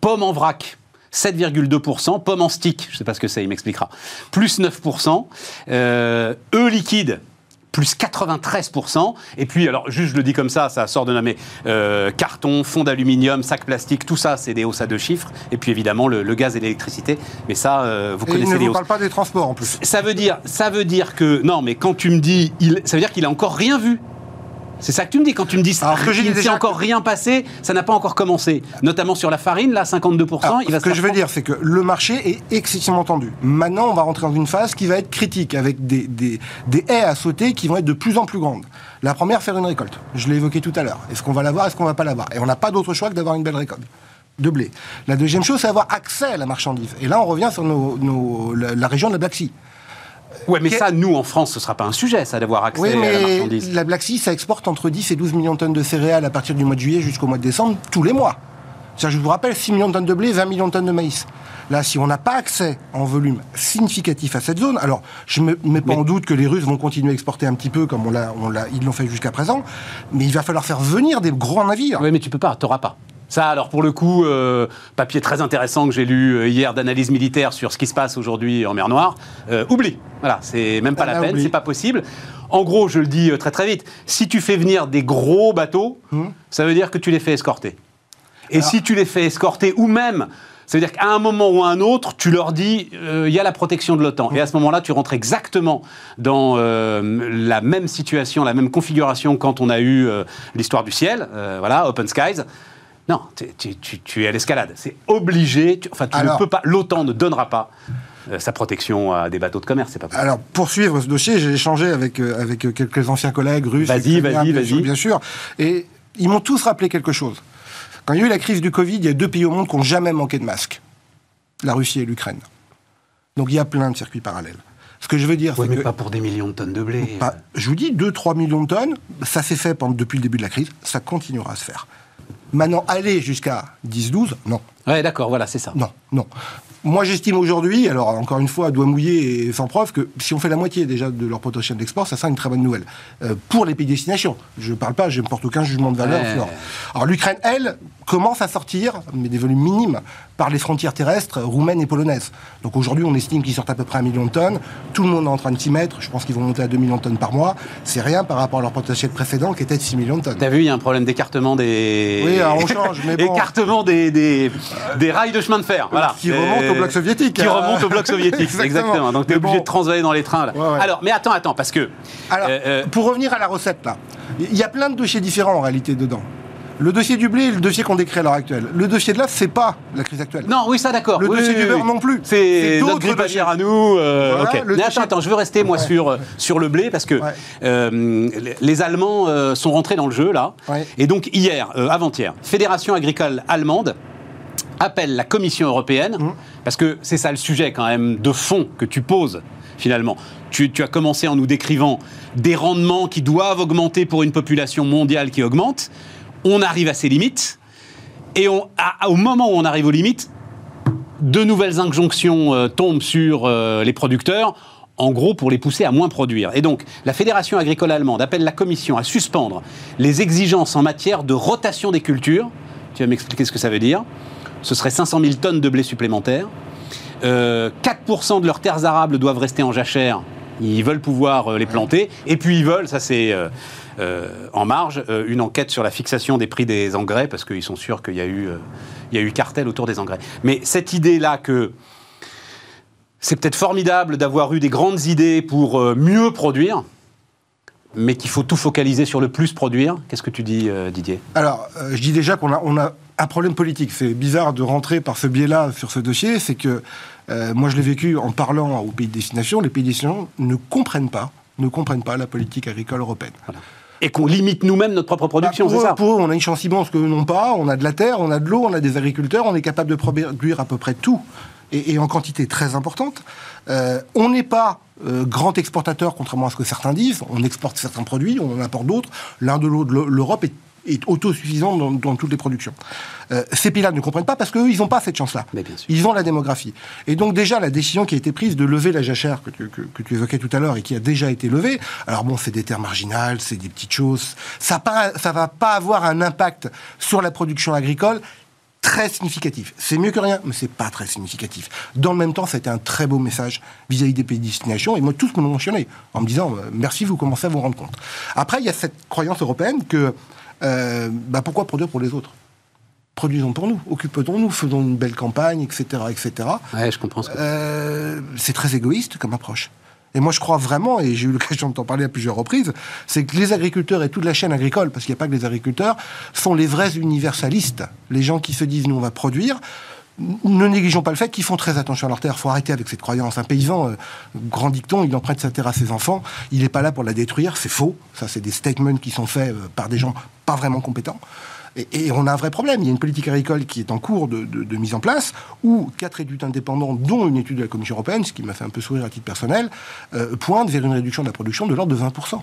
Pommes en vrac 7,2%. Pomme en stick, je ne sais pas ce que c'est, il m'expliquera. Plus 9%. Euh, œufs liquides, plus 93%. Et puis, alors, juste je le dis comme ça, ça sort de là, mais euh, carton, fond d'aluminium, sac plastique, tout ça, c'est des hausses à deux chiffres. Et puis, évidemment, le, gaz et l'électricité. Mais ça, euh, vous connaissez les hausses. ne parle pas des transports, en plus. Ça veut dire, ça veut dire que... Non, mais quand tu me dis... Il, ça veut dire qu'il a encore rien vu c'est ça que tu me dis quand tu me dis ça. Alors que il ne s'est encore rien passé, ça n'a pas encore commencé. Notamment sur la farine, là, 52%. il va ce que je veux dire, c'est que le marché est excessivement tendu. Maintenant, on va rentrer dans une phase qui va être critique, avec des, des, des haies à sauter qui vont être de plus en plus grandes. La première, faire une récolte. Je l'ai évoqué tout à l'heure. Est-ce qu'on va l'avoir, est-ce qu'on va pas l'avoir? Et on n'a pas d'autre choix que d'avoir une belle récolte de blé. La deuxième chose, c'est avoir accès à la marchandise. Et là, on revient sur nos, la, région de la Black Sea. Ouais, mais ça, nous, en France, ce ne sera pas un sujet, ça, d'avoir accès oui, mais à la marchandise. La Black Sea, ça exporte entre 10 et 12 millions de tonnes de céréales à partir du mois de juillet jusqu'au mois de décembre, tous les mois. Je vous rappelle, 6 millions de tonnes de blé, 20 millions de tonnes de maïs. Là, si on n'a pas accès en volume significatif à cette zone, alors je ne mets pas en doute que les Russes vont continuer à exporter un petit peu comme on l'a, on l'a, ils l'ont fait jusqu'à présent, mais il va falloir faire venir des grands navires. Oui, mais tu peux pas, tu n'auras pas. Ça, alors pour le coup, euh, papier très intéressant que j'ai lu euh, hier d'analyse militaire sur ce qui se passe aujourd'hui en mer Noire. Euh, oublie. Voilà, c'est même pas ah, la peine, c'est pas possible. En gros, je le dis très très vite, si tu fais venir des gros bateaux, hmm. ça veut dire que tu les fais escorter. Et si tu les fais escorter, ou même ça veut dire qu'à un moment ou à un autre, tu leur dis, il y a la protection de l'OTAN. Et à ce moment-là, tu rentres exactement dans la même situation, la même configuration quand on a eu l'histoire du ciel, voilà, Open Skies. Non, tu, es à l'escalade. C'est obligé. enfin, tu ne peux pas. L'OTAN ne donnera pas euh, sa protection à des bateaux de commerce. C'est pas possible. Alors, pour suivre ce dossier, j'ai échangé avec, euh, avec quelques anciens collègues russes. Vas-y, vas-y, vas-y. Bien sûr. Et ils m'ont tous rappelé quelque chose. Quand il y a eu la crise du Covid, il y a deux pays au monde qui n'ont jamais manqué de masques la Russie et l'Ukraine. Donc il y a plein de circuits parallèles. Ce que je veux dire, c'est mais pas pour des millions de tonnes de blé. je vous dis, 2-3 millions de tonnes, ça s'est fait pendant, depuis le début de la crise, ça continuera à se faire. Maintenant, aller jusqu'à 10-12, non. Ouais, d'accord, voilà, c'est ça. Non, non. Moi, j'estime aujourd'hui, alors encore une fois, à doigt mouillé et sans preuve, que si on fait la moitié déjà de leur potentiel d'export, ça sera une très bonne nouvelle. Euh, pour les pays destination. Je ne parle pas, je ne porte aucun jugement de valeur. Alors l'Ukraine, elle, commence à sortir, mais des volumes minimes, par les frontières terrestres roumaines et polonaises. Donc aujourd'hui, on estime qu'ils sortent à peu près un million de tonnes. Tout le monde est en train de s'y mettre. Je pense qu'ils vont monter à 2 millions de tonnes par mois. C'est rien par rapport à leur potentiel précédent qui était de 6 millions de tonnes. T'as vu, il y a un problème d'écartement des. Oui, on change, mais bon. Écartement des, des, des, rails de chemin de fer. Voilà. Qui remontent au bloc soviétique. Qui remontent au bloc soviétique. Exactement. Donc tu es obligé de transvaler dans les trains. Alors, mais attends, attends, parce que. Alors, euh, euh, pour revenir à la recette, là, il y a plein de dossiers différents en réalité dedans. Le dossier du blé est le dossier qu'on décrit à l'heure actuelle. Le dossier de l'œuf, c'est pas la crise actuelle. Non, oui, ça d'accord. Le dossier du beurre non plus. C'est notre grippe à nous. Euh, Mais attends, attends, je veux rester moi sur, euh, sur le blé parce que euh, les Allemands sont rentrés dans le jeu là. Et donc hier, avant-hier, Fédération agricole allemande appelle la Commission européenne, mmh. parce que c'est ça le sujet quand même de fond que tu poses finalement. Tu, tu, as commencé en nous décrivant des rendements qui doivent augmenter pour une population mondiale qui augmente on arrive à ses limites, et au moment où on arrive aux limites, de nouvelles injonctions euh, tombent sur euh, les producteurs, en gros pour les pousser à moins produire. Et donc, la Fédération agricole allemande appelle la Commission à suspendre les exigences en matière de rotation des cultures. Tu vas m'expliquer ce que ça veut dire. Ce serait 500 000 tonnes de blé supplémentaires. Euh, 4% de leurs terres arables doivent rester en jachère. Ils veulent pouvoir euh, les planter. Et puis ils veulent, ça c'est euh, euh, en marge, euh, une enquête sur la fixation des prix des engrais, parce qu'ils sont sûrs qu'il y, a eu, euh, il y a eu cartel autour des engrais. Mais cette idée-là que c'est peut-être formidable d'avoir eu des grandes idées pour euh, mieux produire, mais qu'il faut tout focaliser sur le plus produire. Qu'est-ce que tu dis, euh, Didier? Alors, euh, je dis déjà qu'on a, on a un problème politique. C'est bizarre de rentrer par ce biais-là sur ce dossier. C'est que euh, moi, je l'ai vécu en parlant aux pays de destination. Les pays de destination ne comprennent pas, ne comprennent pas la politique agricole européenne. Et qu'on limite nous-mêmes notre propre production, Bah, pour, c'est ça pour eux, on a une chance immense qu'eux n'ont pas. On a de la terre, on a de l'eau, on a des agriculteurs, on est capable de produire à peu près tout et, et en quantité très importante. Euh, on n'est pas euh, grand exportateur, contrairement à ce que certains disent. On exporte certains produits, on en importe d'autres. L'un de l'autre, l'Europe est, est autosuffisante dans, dans toutes les productions. Euh, ces pays-là ne comprennent pas parce qu'eux, ils n'ont pas cette chance-là. Ils ont la démographie. Et donc déjà, la décision qui a été prise de lever la jachère que tu, que, que tu évoquais tout à l'heure et qui a déjà été levée, alors bon, c'est des terres marginales, c'est des petites choses, ça ne va pas avoir un impact sur la production agricole très significatif. C'est mieux que rien, mais c'est pas très significatif. Dans le même temps, ça a été un très beau message vis-à-vis des pays de destination, et moi, tous me l'ont mentionné, en me disant, euh, merci, vous commencez à vous rendre compte. Après, il y a cette croyance européenne que, euh, bah, pourquoi produire pour les autres? Produisons pour nous, occupons-nous, faisons une belle campagne, etc., etc. Ouais, je comprends Euh, c'est très égoïste comme approche. Et moi, je crois vraiment, et j'ai eu l'occasion de t'en parler à plusieurs reprises, c'est que les agriculteurs et toute la chaîne agricole, parce qu'il n'y a pas que les agriculteurs, sont les vrais universalistes. Les gens qui se disent, nous, on va produire. Ne négligeons pas le fait qu'ils font très attention à leur terre. Il faut arrêter avec cette croyance. Un paysan, euh, grand dicton, il emprunte sa terre à ses enfants. Il n'est pas là pour la détruire. C'est faux. Ça, c'est des statements qui sont faits euh, par des gens pas vraiment compétents. Et, on a un vrai problème. Il y a une politique agricole qui est en cours de, mise en place, où quatre études indépendantes, dont une étude de la Commission européenne, ce qui m'a fait un peu sourire à titre personnel, euh, pointent vers une réduction de la production de l'ordre de 20%.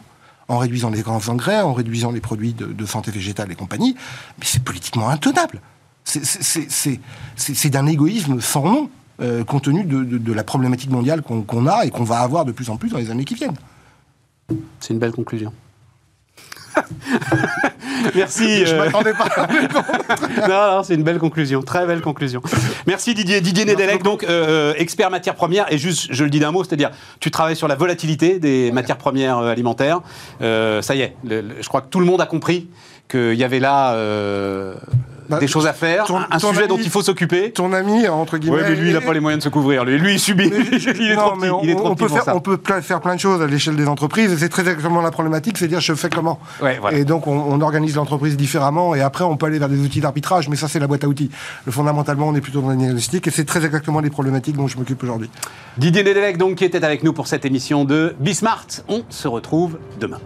En réduisant les grands engrais, en réduisant les produits de santé végétale et compagnie. Mais c'est politiquement intenable. C'est- d'un égoïsme sans nom, euh, compte tenu de, de- de la problématique mondiale qu'on a et qu'on va avoir de plus en plus dans les années qui viennent. C'est une belle conclusion. Merci. Je euh, m'attendais pas. non, non, c'est une belle conclusion, très belle conclusion. Merci Didier. Didier Nedelec, donc euh, euh, expert matières premières, et juste, je le dis d'un mot, c'est-à-dire, tu travailles sur la volatilité des matières premières alimentaires. Euh, ça y est, le- le- je crois que tout le monde a compris qu'il y avait là euh, Bah, des choses à faire, ton- un, ton sujet ami- dont il faut s'occuper. Ton ami, entre guillemets. Oui, mais lui, il n'a pas les moyens de se couvrir. Lui, lui il subit. il est non, trop mais petit. on, il est trop on petit peut pour faire, ça. on peut plein- faire plein de choses à l'échelle des entreprises, et c'est très exactement la problématique, c'est dire je fais comment. Ouais, voilà. Et donc on, on organise l'entreprise différemment, et après on peut aller vers des outils d'arbitrage, mais ça c'est la boîte à outils. Le, fondamentalement, on est plutôt dans la diagnostic, et c'est très exactement les problématiques dont je m'occupe aujourd'hui. Didier Nedelec, donc, qui était avec nous pour cette émission de Bismart. On se retrouve demain.